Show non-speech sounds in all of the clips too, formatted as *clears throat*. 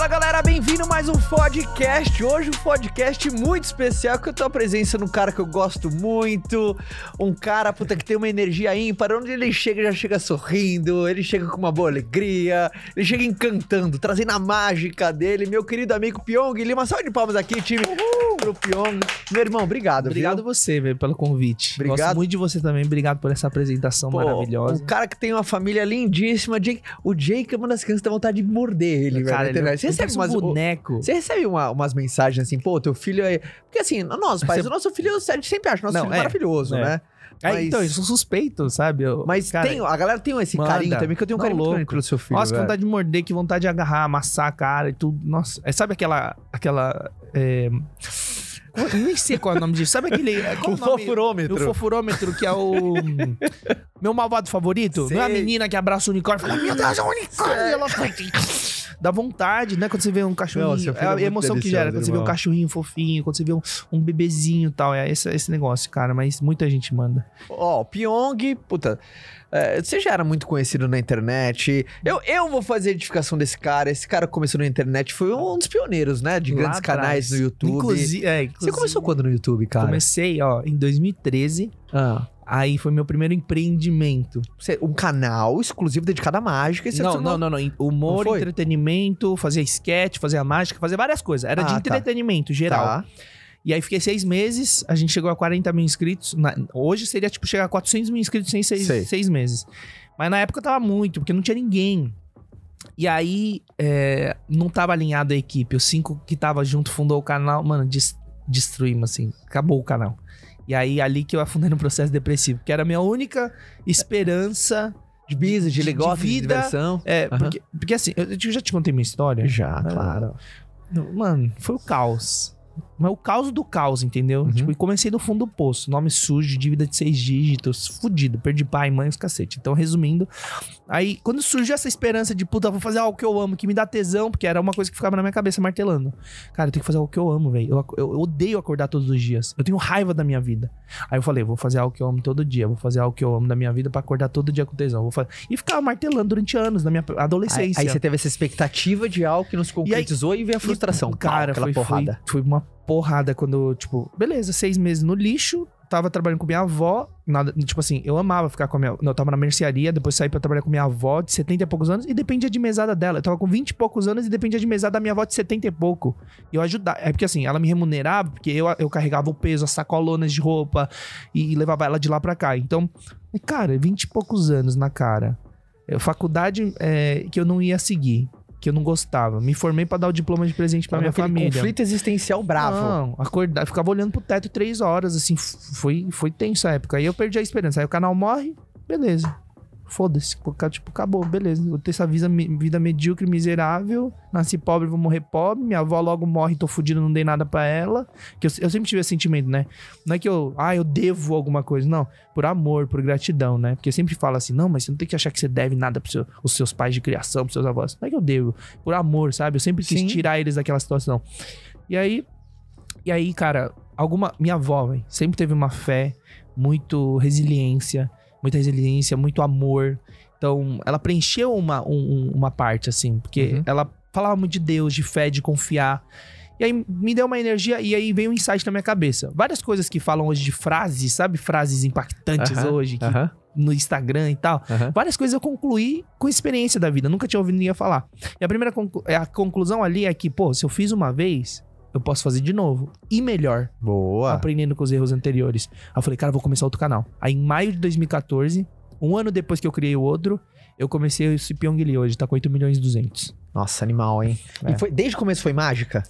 Fala galera, bem-vindo a mais um podcast. Hoje um podcast muito especial que eu tô a presença de um cara que eu gosto muito, um cara puta que tem uma energia ímpar, onde ele chega já chega sorrindo, ele chega com uma boa alegria, ele chega encantando, trazendo a mágica dele, meu querido amigo Pyong Lima. Salve de palmas aqui, time, Uhul. pro Pyong. Meu irmão, obrigado, Obrigado viu? você, velho, pelo convite. Obrigado. Gosto muito de você também. Obrigado por essa apresentação Pô, maravilhosa. Um cara que tem uma família lindíssima. Jake- o Jake é uma das crianças que dá vontade de morder ele, velho, Cara, ele internet. Você recebe parece umas, boneco. Você recebe uma- umas mensagens assim, pô, teu filho é. Porque assim, nós, pais, Você- o nosso filho, a gente sempre acha, nosso Não, filho é, maravilhoso, é. né? É, mas- então, eu sou suspeito, sabe? Eu- Mas cara, tem, a galera tem esse manda. carinho também, que eu tenho um carinho louco. pelo seu filho. Nossa, que vontade de morder, que vontade de agarrar, amassar a cara e tudo. Nossa, é, sabe aquela. aquela é, eu nem sei qual é o nome disso. Sabe aquele. *laughs* Qual O é nome? fofurômetro. O fofurômetro, que é o. meu malvado favorito. Não é a Sei. menina que abraça o unicórnio e fala: Meu Deus, é um unicórnio! E ela. Dá vontade, né? Quando você vê um cachorrinho. É é a emoção que gera. Quando você vê um cachorrinho fofinho, quando você vê um, um bebezinho e tal. É esse, esse negócio, cara. Mas muita gente manda. Ó, o Pyong, puta. É, você já era muito conhecido na internet. Eu, eu vou fazer a edificação desse cara. Esse cara começou na internet, foi um dos pioneiros, né? De grandes canais atrás. no YouTube. Inclusive, é, Você inclusive- começou quando no YouTube, cara? Comecei, ó, em 2013. Ah, Aí foi meu primeiro empreendimento. você- um canal exclusivo dedicado à mágica. você Não, não, não, não. Humor, Não entretenimento, fazia sketch, fazia mágica, fazia várias coisas. Era de Ah, tá. entretenimento geral. Tá. E aí fiquei seis meses, a gente chegou a 40 mil inscritos. Na- hoje seria tipo chegar a 400 mil inscritos em seis, Sei. seis meses. Mas na época tava muito, porque não tinha ninguém. E aí é, não tava alinhado a equipe. Os cinco que tava junto fundou o canal, mano, des- destruímos assim. Acabou o canal. E aí ali que eu afundei no processo depressivo, que era a minha única esperança. De business, de De- de negócio, de, vida. diversão. É, Aham. porque, porque assim, eu, eu já te contei minha história. Já, claro. Mano, foi o caos. Mas o caos do caos, entendeu? Uhum. Tipo, e comecei do fundo do poço. Nome sujo, dívida de seis dígitos, fudido. Perdi pai, mãe, os cacete. Então, resumindo. Aí, quando surgiu essa esperança de, puta, vou fazer algo que eu amo, que me dá tesão, porque era uma coisa que ficava na minha cabeça martelando. Cara, eu tenho que fazer algo que eu amo, velho. Eu, eu- eu odeio acordar todos os dias. Eu tenho raiva da minha vida. Aí eu falei, vou fazer algo que eu amo todo dia. Vou fazer algo que eu amo da minha vida pra acordar todo dia com tesão. Vou fazer... E ficava martelando durante anos, na minha Aí, adolescência. aí você teve essa expectativa de algo que não se concretizou e, veio a frustração. E, cara, Pau, aquela foi, porrada. Foi, foi uma porrada quando, tipo, beleza, seis meses no lixo, tava trabalhando com minha avó, nada, tipo assim, eu amava ficar com a minha, não, eu tava na mercearia, depois saí pra trabalhar com minha avó de 70 e poucos anos e dependia de mesada dela. Eu tava com 20 e poucos anos e dependia de mesada da minha avó de 70 e pouco. E eu ajudava, é porque assim, ela me remunerava porque eu, eu carregava o peso, as sacolonas de roupa e, levava ela de lá pra cá. Então, cara, 20 e poucos anos na cara. Eu, faculdade é, que eu não ia seguir, que eu não gostava. Me formei pra dar o diploma de presente pra Tava minha família. conflito existencial bravo. Não, acordar, ficava olhando pro teto três horas, assim, foi, foi tenso a época. Aí eu perdi a esperança. Aí o canal morre, beleza. Foda-se, tipo, acabou, beleza. Vou ter essa vida, vida medíocre, miserável. Nasci pobre, vou morrer pobre. Minha avó logo morre, tô fudido, não dei nada pra ela. Que eu, eu sempre tive esse sentimento, né? Não é que eu, ah, eu devo alguma coisa. Não, por amor, por gratidão, né? Porque eu sempre falo assim, não, mas você não tem que achar que você deve nada pros seu, os seus pais de criação, pros seus avós. Não é que eu devo, por amor, sabe? Eu sempre quis Sim. tirar eles daquela situação. E aí, e aí, cara, alguma. Minha avó, velho, sempre teve uma fé, muito resiliência, muita resiliência, muito amor. Então, ela preencheu uma, um- uma parte, assim, porque Uhum. ela falava muito de Deus, de fé, de confiar. E aí me deu uma energia e aí veio um insight na minha cabeça. Várias coisas que falam hoje de frases, sabe? Frases impactantes hoje, que- no Instagram e tal. Várias coisas eu concluí com experiência da vida. Nunca tinha ouvido ninguém falar. E a primeira conclu- a conclusão ali é que, pô, se eu fiz uma vez, eu posso fazer de novo. E melhor, Boa. aprendendo com os erros anteriores. Aí eu falei, cara, eu vou começar outro canal. Aí em maio de 2014, um ano depois que eu criei o outro, eu comecei esse Pyongyi hoje, tá com 8 milhões e 200. Nossa, animal, hein? É. E foi, desde o começo foi mágica?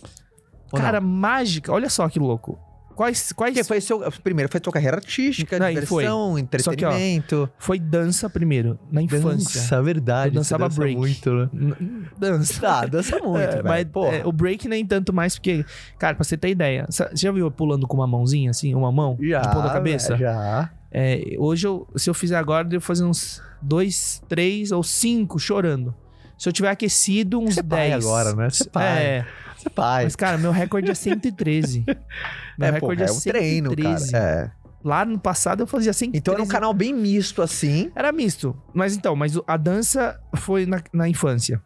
Cara, mágica, olha só que louco. Quais, quais Porque foi seu, primeiro foi tua carreira artística, Não, e foi. diversão, entretenimento. Foi dança primeiro, na infância. Dança, verdade. Eu dançava dança break. muito, né? Dança. Tá, dança *laughs* muito, É, mas Porra. é, o break nem tanto mais, porque, cara, pra você ter ideia, você já viu eu pulando com uma mãozinha, assim, uma mão? já, de ponta cabeça? Já. É, hoje, eu, se eu fizer agora, eu devo fazer uns dois, três ou cinco chorando. Se eu tiver aquecido, uns Você é pai 10. agora, né? Você é pai. Você pai. mas, cara, meu recorde é 113. *laughs* meu é, recorde é, é um treino, 113. cara. É. Lá no passado eu fazia 113. Então era um canal bem misto, assim. Era misto. Mas então, mas a dança foi na, na infância.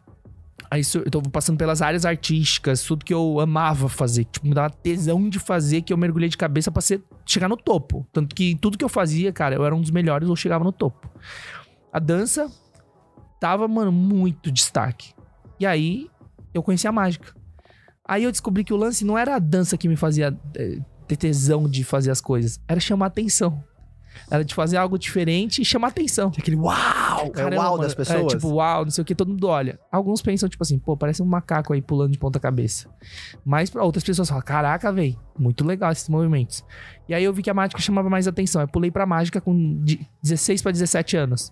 Aí eu tô passando pelas áreas artísticas, tudo que eu amava fazer, tipo, me dava tesão de fazer, que eu mergulhei de cabeça pra ser, chegar no topo. Tanto que tudo que eu fazia, cara, eu era um dos melhores, eu chegava no topo. A dança tava, mano, muito destaque. E aí eu conheci a mágica. Aí eu descobri que o lance não era a dança que me fazia eh, ter tesão de fazer as coisas, era chamar atenção. Era de fazer algo diferente e chamar atenção. Aquele uau! é o uau mano. das pessoas. É, tipo, uau, não sei o que, todo mundo olha. Alguns pensam, tipo assim, pô, parece um macaco aí pulando de ponta cabeça. Mas pra outras pessoas falam, caraca, véi, muito legal esses movimentos. E aí eu vi que a mágica chamava mais atenção. Eu pulei pra mágica com de 16 pra 17 anos.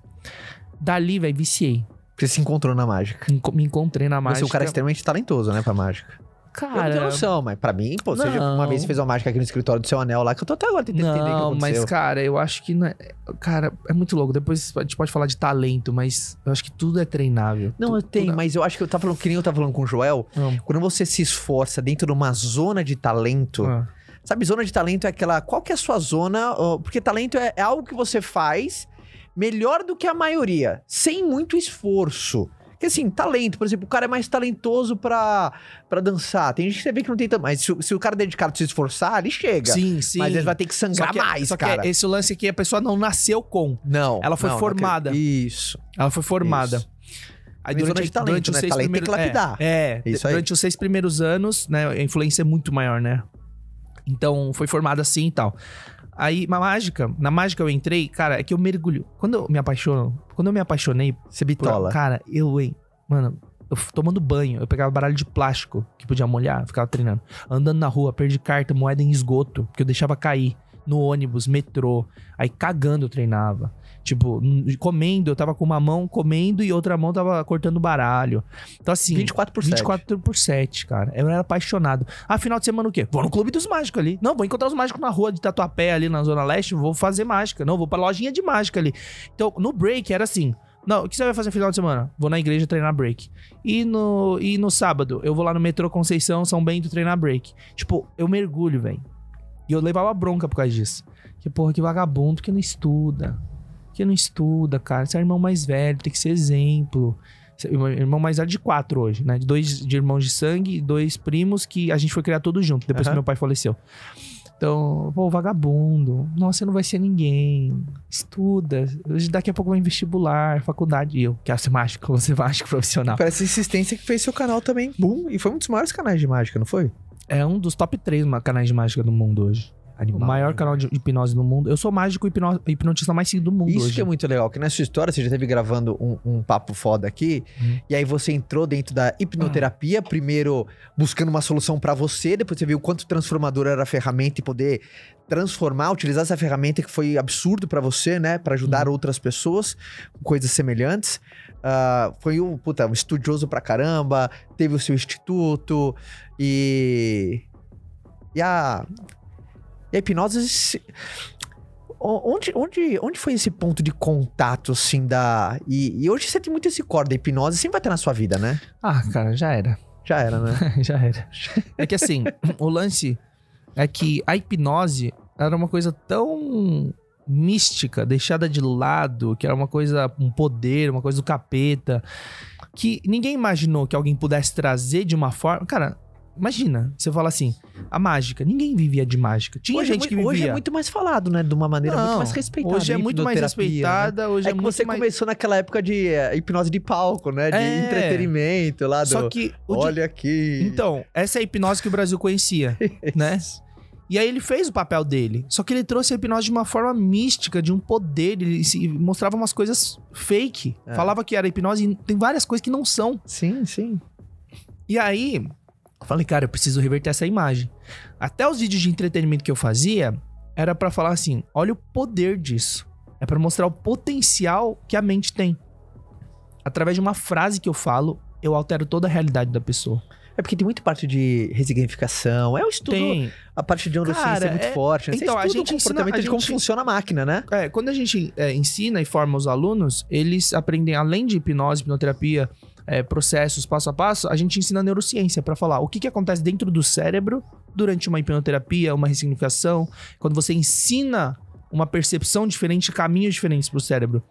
Dali, velho, viciei. Você se encontrou na mágica. Me enco- Me encontrei na Você mágica. é um cara extremamente talentoso, né, pra mágica. Eu não tenho Cara, noção, mas pra mim, pô, Não. uma vez você fez uma mágica aqui no escritório do seu anel lá, que eu tô até agora tentando entender o que Não, aconteceu. mas, cara, eu acho que. Não é... Cara, é muito louco. Depois a gente pode falar de talento, mas eu acho que tudo é treinável. Não, eu Tu- tenho, tudo- mas eu acho que eu tava falando, que nem eu tava falando com o Joel, Não. quando você se esforça dentro de uma zona de talento, Ah. sabe, zona de talento é aquela, qual que é a sua zona, porque talento é, é algo que você faz melhor do que a maioria, sem muito esforço. Porque assim, talento, por exemplo, o cara é mais talentoso pra, pra dançar. Tem gente que você vê que não tem tanto, mas se, o- se o cara é dedicado se esforçar, ele chega. Sim, sim. Mas ele vai ter que sangrar que, mais, só que cara. esse lance aqui, a pessoa não nasceu com. Não. Ela foi não, não formada. acredito. Isso. Ela foi formada. Isso. Aí de talento, né? Talento tem que lapidar. É, é Isso aí. durante os seis primeiros anos, né? A influência é muito maior, né? Então, foi formada assim e tal. Aí, na mágica, na mágica eu entrei, cara, é que eu mergulho. Quando eu me apaixono, quando eu me apaixonei Você por- bitola. Cara, eu, hein, mano, eu tomando banho, eu pegava baralho de plástico que podia molhar, ficava treinando. Andando na rua, perdi carta, moeda em esgoto, porque eu deixava cair no ônibus, metrô. Aí cagando eu treinava. Tipo, comendo, eu tava com uma mão comendo e outra mão tava cortando baralho. Então, assim. 24 por 7. 24 por 7, cara. Eu era apaixonado. Ah, final de semana o quê? Vou no clube dos mágicos ali. Não, vou encontrar os mágicos na rua de Tatuapé ali na Zona Leste, vou fazer mágica. Não, vou pra lojinha de mágica ali. Então, no break era assim. Não, o que você vai fazer no final de semana? Vou na igreja treinar break. E no, e no sábado, eu vou lá no metrô Conceição, São Bento treinar break. Tipo, eu mergulho, velho. E eu levava bronca por causa disso. Que porra, que vagabundo que não estuda. Que não estuda, cara. Você é irmão mais velho, tem que ser exemplo. Você- Irmão mais velho de quatro hoje, né? De dois de irmãos de sangue e dois primos que a gente foi criar todos juntos, depois que Aham. meu pai faleceu. Então, pô, vagabundo. Nossa, você não vai ser ninguém. Estuda. Daqui a pouco vai em vestibular, faculdade. E eu quero ser mágico, vou ser mágico profissional. Parece insistência que fez seu canal também. Boom. E foi um dos maiores canais de mágica, não foi? É um dos top 3 canais de mágica do mundo hoje. Animal. o maior né? canal de hipnose do mundo. Eu sou mágico hipno- hipnotista mais seguido do mundo Isso hoje. que é muito legal, que na sua história você já esteve gravando um, um papo foda aqui, Hum. e aí você entrou dentro da hipnoterapia, primeiro buscando uma solução pra você, depois você viu o quanto transformador era a ferramenta e poder transformar, utilizar essa ferramenta que foi absurdo pra você, né, Pra ajudar outras pessoas com coisas semelhantes. Ah, foi um, puta, um estudioso pra caramba, teve o seu instituto e e a e a hipnose Onde, onde, onde foi esse ponto de contato, assim, da. E, e hoje você tem muito esse core da hipnose, sempre vai ter na sua vida, né? Ah, cara, já era. Já era, né? *laughs* já era. É que assim, o lance é que a hipnose era uma coisa tão mística, deixada de lado, que era uma coisa, um poder, uma coisa do capeta, que ninguém imaginou que alguém pudesse trazer de uma forma. Cara, imagina, você fala assim, a mágica, ninguém vivia de mágica. Tinha hoje, é gente muito, que vivia. hoje é muito mais falado, né? De uma maneira muito Não, mais respeitada. Hoje é muito mais né? respeitada, hoje É, é, que muito você mais... começou naquela época de eh, hipnose de palco, né? De É. entretenimento lá do. Só que o de- Olha aqui. Então, essa é a hipnose que o Brasil conhecia, *laughs* né? E aí ele fez o papel dele. Só que ele trouxe a hipnose de uma forma mística, de um poder. Ele se- mostrava umas coisas fake. É. Falava que era hipnose e tem várias coisas que não são. Sim, sim. E aí, eu falei, cara, eu preciso reverter essa imagem. Até os vídeos de entretenimento que eu fazia, era pra falar assim: olha o poder disso. É pra mostrar o potencial que a mente tem. Através de uma frase que eu falo, eu altero toda a realidade da pessoa. É porque tem muito parte de resignificação. É o estudo. Tem. A parte de neurociência é muito é- forte. Né? Então, a gente o ensina- comportamento a de como gente- funciona a máquina, né? É, quando a gente é, ensina e forma os alunos, eles aprendem, além de hipnose, hipnoterapia, é, processos passo a passo, a gente ensina neurociência pra falar o que, que acontece dentro do cérebro durante uma hipnoterapia, uma ressignificação. Quando você ensina uma percepção diferente, caminhos diferentes pro cérebro.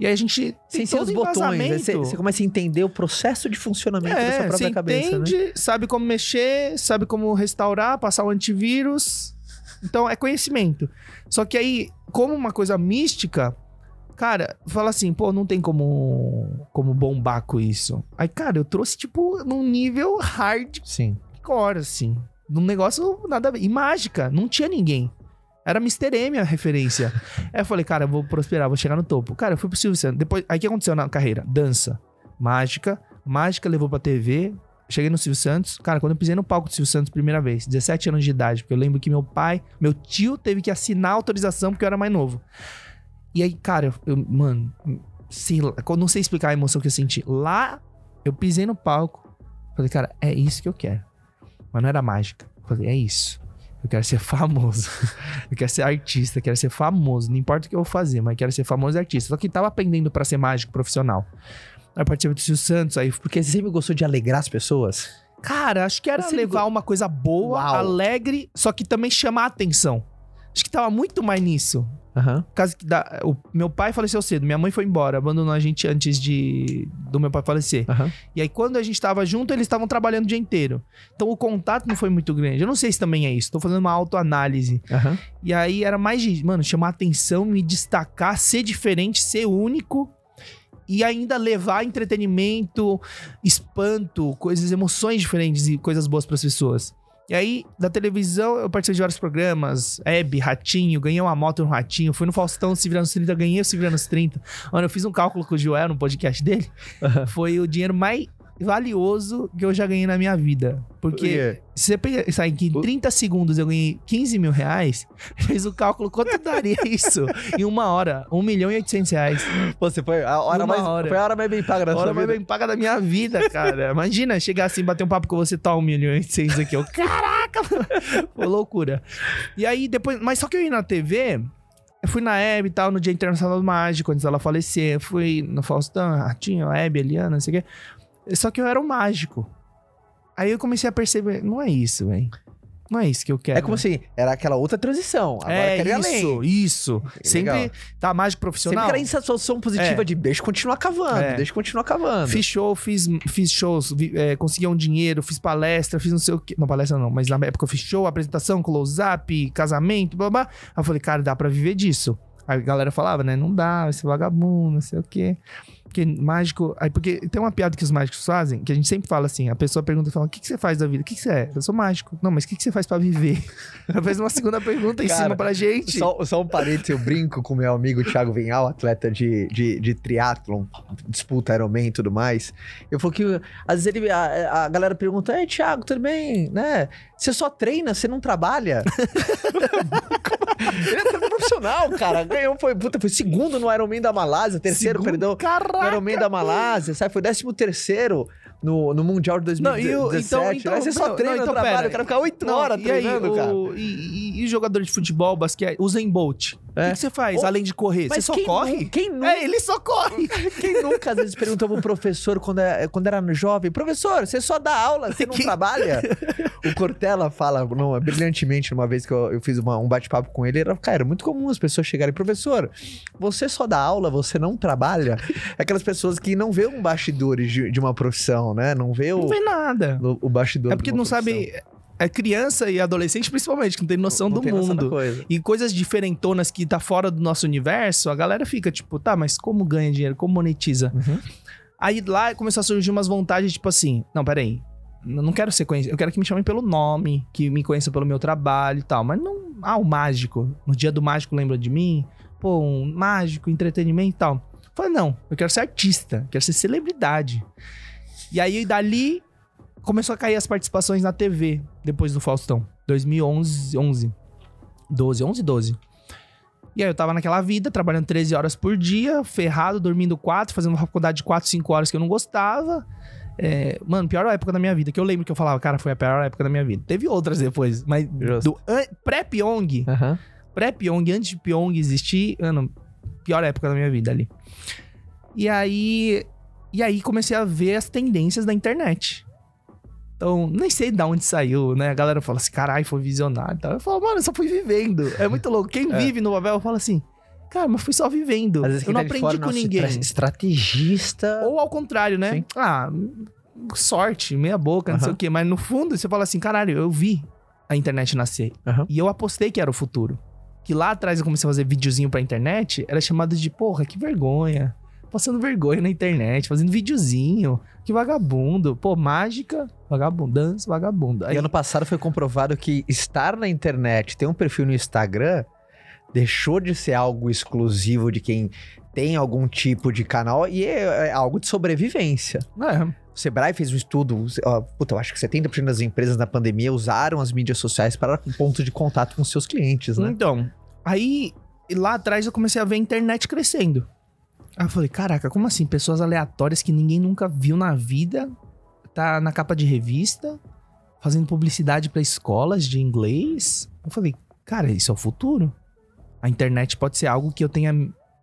E aí a gente Sem tem ser todo os botões, né? embasamento. você, você começa a entender o processo de funcionamento da sua É, própria você cabeça, né? entende, sabe como mexer, sabe como restaurar, passar o antivírus. Então é conhecimento. Só que aí, como uma coisa mística, cara, fala assim, pô, não tem como como bombar com isso. Aí, cara, eu trouxe tipo num nível hardcore Sim. assim, num negócio nada a ver. E mágica, não tinha ninguém. Era Mr. M a referência. *laughs* Aí eu falei, cara, eu vou prosperar, vou chegar no topo. Cara, eu fui pro Silvio Santos. Depois, aí o que aconteceu na carreira? Dança, mágica, mágica levou pra TV. Cheguei no Silvio Santos. Cara, quando eu pisei no palco do Silvio Santos primeira vez, 17 anos de idade, porque eu lembro que meu pai, meu tio teve que assinar autorização porque eu era mais novo. E aí, cara, eu, mano, sei lá, eu não sei explicar a emoção que eu senti. Lá, eu pisei no palco. Falei, cara, é isso que eu quero. Mas não era mágica. Falei, é isso. Eu quero ser *laughs* famoso. eu quero ser artista, quero ser famoso. Não importa o que eu vou fazer, mas quero ser famoso e artista. Só que tava aprendendo pra ser mágico profissional. Aí participei do Silvio Santos, aí Porque você sempre gostou de alegrar as pessoas? Cara, acho que era Você levar uma coisa boa, Uau. alegre, só que também chamar a atenção. Acho que tava muito mais nisso. Por causa que da, o meu pai faleceu cedo, minha mãe foi embora, abandonou a gente antes de do meu pai falecer. Aham. E aí, quando a gente tava junto, eles estavam trabalhando o dia inteiro. Então, o contato não foi muito grande. Eu não sei se também é isso. Tô fazendo uma autoanálise. Aham. E aí, era mais de, mano, chamar atenção, me destacar, ser diferente, ser único. E ainda levar entretenimento, espanto, coisas, emoções diferentes e coisas boas pras pessoas. E aí, da televisão, eu participei de vários programas. Hebe, Ratinho, ganhei uma moto no Ratinho. Fui no Faustão, se virar nos 30, ganhei o se virar nos 30. Mano, eu fiz um cálculo com o Joel no podcast dele. Aham. Foi o dinheiro mais valioso que eu já ganhei na minha vida. Porque se você pensar em que em 30 segundos eu ganhei 15 mil reais, *laughs* fez o cálculo quanto daria *laughs* isso em uma hora? 1 milhão e 800 reais. Pô, Você foi a hora Uma mais, hora. Foi a hora mais bem paga da A sua hora mais vida. bem paga da minha vida, cara. *laughs* Imagina chegar assim, bater um papo com você, tá 1 milhão e 800 aqui. Eu, caraca, mano. Foi loucura. E aí depois, mas só que eu ia na TV, eu fui na Hebe e tal, no Dia Internacional do Mágico, antes dela falecer. Eu fui no Faustão, Ratinho, a Hebe, Eliana, não sei o quê. Só que eu era um mágico. Aí eu comecei a perceber, não é isso, velho. Não é isso que eu quero. É como assim, era aquela outra transição. Agora é eu quero isso, além. isso. Sempre Legal. tá mágico Sempre profissional. que era insatisfação positiva É. de deixa eu continuar cavando, É. deixa eu continuar cavando. Fiz show, fiz, fiz shows, vi- é, consegui um dinheiro, fiz palestra, fiz não sei o quê. Não, palestra não, mas na época eu fiz show, apresentação, close-up, casamento, blá blá. Aí eu falei, cara, dá pra viver disso. Aí a galera falava, né? Não dá, ser vagabundo, não sei o quê. Porque mágico. Aí, porque tem uma piada que os mágicos fazem, que a gente sempre fala assim: a pessoa pergunta, fala, o que, que você faz da vida? O que, que você é? Eu sou mágico. Não, mas o que, que você faz pra viver? *laughs* Ela fez uma segunda pergunta em Cara, cima pra gente. Só, só um parênteses, eu brinco com meu amigo Thiago Vinhal, atleta de, de, de triatlon, disputa Ironman e tudo mais. Eu falo que, às vezes, ele, a, a galera pergunta, Ei, Thiago, tudo bem? Né? Você só treina, você não trabalha? *laughs* ele é profissional, cara. Ganhou, foi, puta, foi segundo no Ironman da Malásia, terceiro, Segundo- perdão, Caraca! Ironman da Malásia, sabe? Foi décimo terceiro no, no Mundial de Não, e o- 2017. então- então- né? Você só não, treina, não, não, então, trabalha, pera. o cara fica oito Não, horas e aí, treinando, cara. o- E, e- e jogador de futebol, basquete, Usain Bolt. O É. que, que você faz além de correr? Você só quem corre? nu- Quem nunca É, ele só corre. *laughs* Quem nunca às vezes perguntou pro professor quando, é- quando era jovem, professor, você só dá aula, você não Quem- trabalha? o Cortella fala não, brilhantemente numa vez que eu, eu fiz uma- um bate-papo com ele, era, cara, era muito comum as pessoas chegarem, professor, você só dá aula, você não trabalha? Aquelas pessoas que não vê um bastidores de, de uma profissão, né? Não vê o, Não vê nada. o, o bastidor É porque não profissão. sabe. É criança e adolescente, principalmente, que não tem noção Não do tem noção mundo. coisa. E coisas diferentonas que tá fora do nosso universo, a galera fica tipo, tá, mas como ganha dinheiro? Como monetiza? Uhum. Aí lá começou a surgir umas vontades, tipo assim, não, peraí. Eu não quero ser conhecido, eu quero que me chamem pelo nome, que me conheçam pelo meu trabalho e tal. Mas não. Ah, o mágico. No dia do mágico lembra de mim? Pô, um mágico, entretenimento e tal. Eu falei, não, eu quero ser artista, quero ser celebridade. E aí, dali, começou a cair as participações na TV, depois do Faustão. 2011, 11. 12, 11, 12. E aí eu tava naquela vida, trabalhando 13 horas por dia, ferrado, dormindo 4, fazendo uma faculdade de 4, 5 horas que eu não gostava. É, mano, pior época da minha vida, que eu lembro que eu falava, cara, foi a pior época da minha vida. Teve outras depois, mas Justo. do pré-Pyong, Aham. pré-Pyong, antes de Pyong existir, mano, pior época da minha vida ali. E aí, e aí comecei a ver as tendências da internet. Então, nem sei de onde saiu, né? A galera fala assim, caralho, foi visionário e tal. Eu falo, mano, eu só fui vivendo. É muito louco. Quem *laughs* É. vive no Babel fala assim, cara, mas fui só vivendo. Às vezes eu não tá aprendi fora, com nossa, ninguém. tra- Estrategista. Ou ao contrário, né? Sim. Ah, sorte, meia boca, não sei o quê. Mas no fundo, você fala assim, caralho, eu vi a internet nascer. E eu apostei que era o futuro. Que lá atrás eu comecei a fazer videozinho pra internet, era chamado de, porra, que vergonha. Passando vergonha na internet, fazendo videozinho. Que vagabundo. Pô, mágica, vagabundância, vagabundo. Aí, E ano passado foi comprovado que estar na internet, ter um perfil no Instagram, deixou de ser algo exclusivo de quem tem algum tipo de canal e é, é algo de sobrevivência. é, O Sebrae fez um estudo, ó, puta, eu acho que 70% das empresas na pandemia usaram as mídias sociais para ponto de contato com seus clientes, né? Então, aí lá atrás eu comecei a ver a internet crescendo. Aí eu falei, caraca, como assim? Pessoas aleatórias que ninguém nunca viu na vida, tá na capa de revista, fazendo publicidade pra escolas de inglês. Eu falei, cara, isso é o futuro. A internet pode ser algo que eu tenha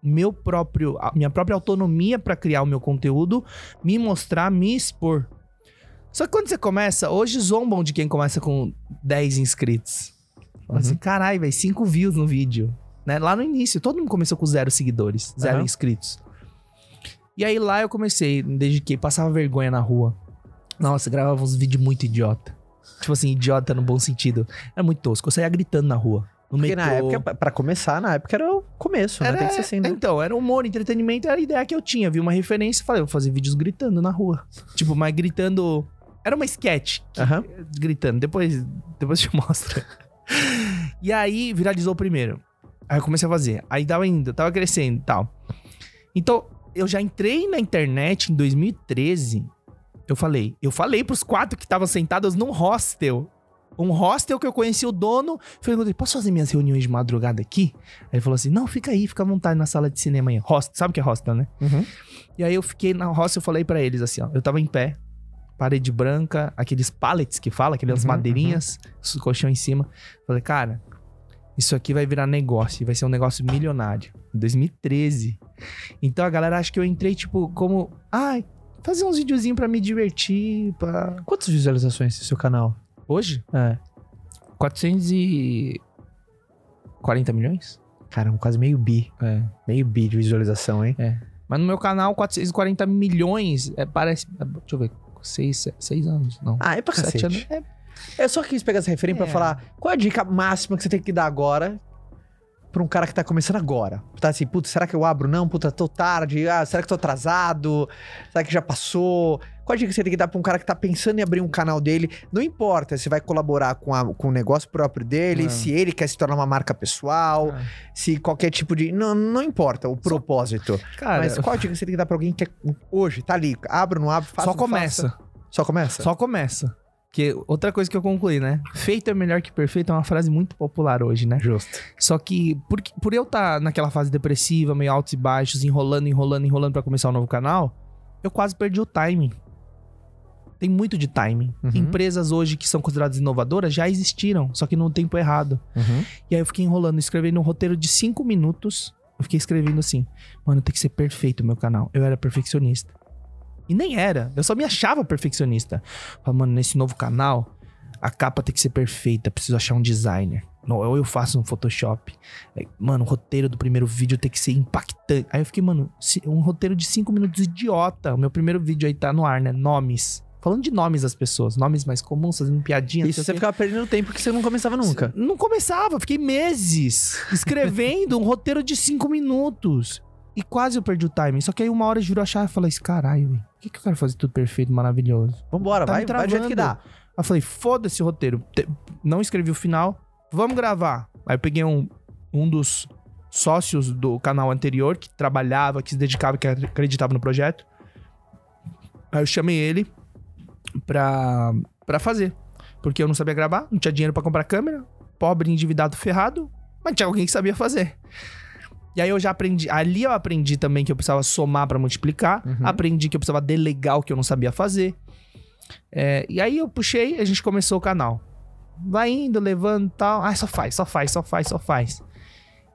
meu próprio, minha própria autonomia pra criar o meu conteúdo, me mostrar, me expor. Só que quando você começa, hoje zombam de quem começa com 10 inscritos. Fala assim, caralho, velho, 5 views no vídeo. Né? Lá no início, todo mundo começou com zero seguidores, zero Aham. inscritos. E aí lá eu comecei, desde que passava vergonha na rua. Nossa, gravava uns vídeos muito idiota. Tipo assim, idiota no bom sentido. Era muito tosco. Eu saía gritando na rua. No Porque metrô. na época, pra começar, na época era o começo, né? Tem que ser assim, né? Então, era humor, entretenimento, era a ideia que eu tinha. Vi uma referência e falei, vou fazer vídeos gritando na rua. *laughs* Tipo, mas gritando. Era uma sketch. que- Aham. Gritando. Depois, depois te mostro. e aí, viralizou o primeiro. Aí eu comecei a fazer. Aí tava indo, tava crescendo e tal. Então, eu já entrei na internet em 2013. Eu falei, eu falei pros quatro que estavam sentados num hostel. Um hostel que eu conheci o dono. Perguntei, posso fazer minhas reuniões de madrugada aqui? Aí ele falou assim: não, fica aí, fica à vontade na sala de cinema aí. Hostel, sabe o que é hostel, né? Uhum. E aí eu fiquei na hostel, eu falei pra eles assim, ó. Eu tava em pé, parede branca, aqueles pallets que fala, aquelas Uhum, madeirinhas, os colchão em cima. Falei, cara, isso aqui vai virar negócio, e vai ser um negócio milionário. Em 2013. Então a galera acha que eu entrei, tipo, como. Ai, fazer uns videozinhos pra me divertir. Pra... Quantas visualizações tem seu canal? Hoje? É. 440 milhões? Caramba, quase meio bi. É. Meio bi de visualização, hein? Mas no meu canal, 440 milhões. É, parece. é, Deixa eu ver. Seis, seis anos. Não. Ah, é pra Sete cacete. anos. É, Eu só quis pegar essa referência pra É. falar qual é a dica máxima que você tem que dar agora pra um cara que tá começando agora. Tá assim, putz, será que eu abro? Não, puta, tô tarde. Ah, será que tô atrasado? Será que já passou? Qual a dica que você tem que dar pra um cara que tá pensando em abrir um canal dele? Não importa se vai colaborar com, a- com o negócio próprio dele, É. se ele quer se tornar uma marca pessoal, Ah. se qualquer tipo de. Não, não importa o propósito. Cara, Mas qual a dica que você tem que dar pra alguém que quer. Hoje, tá ali, abre ou não abre, faça só começa. faça? Só começa? Só começa. Que outra coisa que eu concluí, né? Feito é melhor que perfeito é uma frase muito popular hoje, né? Justo. Só que por, por eu estar naquela fase depressiva, meio altos e baixos, enrolando, enrolando, enrolando pra começar um novo canal, eu quase perdi o timing. Tem muito de timing. Uhum. Empresas hoje que são consideradas inovadoras já existiram, só que no tempo errado. Uhum. E aí eu fiquei enrolando, escrevendo um roteiro de cinco minutos. Eu fiquei escrevendo assim, mano, tem que ser perfeito o meu canal. Eu era perfeccionista. E nem era. Eu só me achava perfeccionista. Falei, mano, nesse novo canal, a capa tem que ser perfeita. Preciso achar um designer. Não, ou eu faço no Photoshop. Mano, o roteiro do primeiro vídeo tem que ser impactante. Aí eu fiquei, mano, um roteiro de cinco minutos idiota. O meu primeiro vídeo aí tá no ar, né? Nomes. Falando de nomes das pessoas. Nomes mais comuns, fazendo piadinha. não Isso você ficava perdendo tempo que você não começava nunca. Não começava, fiquei meses escrevendo um roteiro de cinco minutos. E quase eu perdi o timing. Só que aí uma hora virou a chave e falei assim: caralho, velho, por que, que eu quero fazer tudo perfeito, maravilhoso? Vambora, Tá vai, vai do jeito que dá. Aí eu falei: foda-se o roteiro. Te- Não escrevi o final, vamos gravar. Aí eu peguei um, um dos sócios do canal anterior que trabalhava, que se dedicava, que acreditava no projeto. Aí eu chamei ele pra, pra fazer. Porque eu não sabia gravar, não tinha dinheiro pra comprar câmera, pobre, endividado, ferrado, mas tinha alguém que sabia fazer. E aí eu já aprendi, ali eu aprendi também que eu precisava somar pra multiplicar, Uhum. aprendi que eu precisava delegar o que eu não sabia fazer. É, e aí eu puxei, a gente começou o canal. Vai indo, levando e tal. Ah, só faz, só faz, só faz, só faz.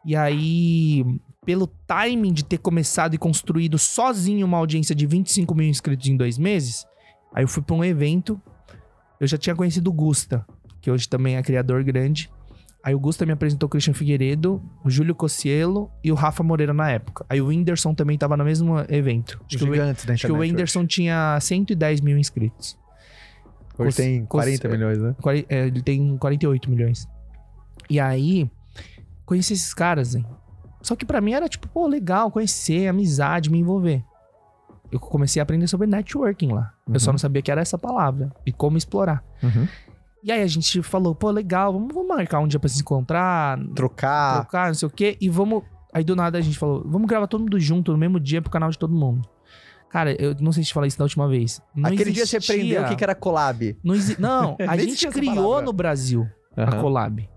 E aí, pelo timing de ter começado e construído sozinho uma audiência de 25 mil inscritos em dois meses, aí eu fui pra um evento eu já tinha conhecido o Gusta, que hoje também é criador grande. Aí o Gusta me apresentou o Christian Figueiredo, o Júlio Cossielo e o Rafa Moreira na época. Aí o Whindersson também tava no mesmo evento. Acho que, o, Gigantes acho que o Whindersson tinha 110 mil inscritos. Hoje, hoje tem 40 Cos- milhões, né? É, ele tem 48 milhões. E aí, conheci esses caras, hein? Só que pra mim era tipo, pô, legal conhecer, amizade, me envolver. Eu comecei a aprender sobre networking lá. Eu só Uhum. não sabia que era essa palavra e como explorar. Uhum. E aí a gente falou, pô, legal, vamos, vamos marcar um dia pra se encontrar, Trocar. trocar, não sei o quê, e vamos. Aí do nada a gente falou, vamos gravar todo mundo junto no mesmo dia pro canal de todo mundo. Cara, eu não sei se te falei isso da última vez. Não Aquele dia você existia- aprendeu o que que era collab. Não, exi... *laughs* não a gente existia criou no Brasil a Aham. collab.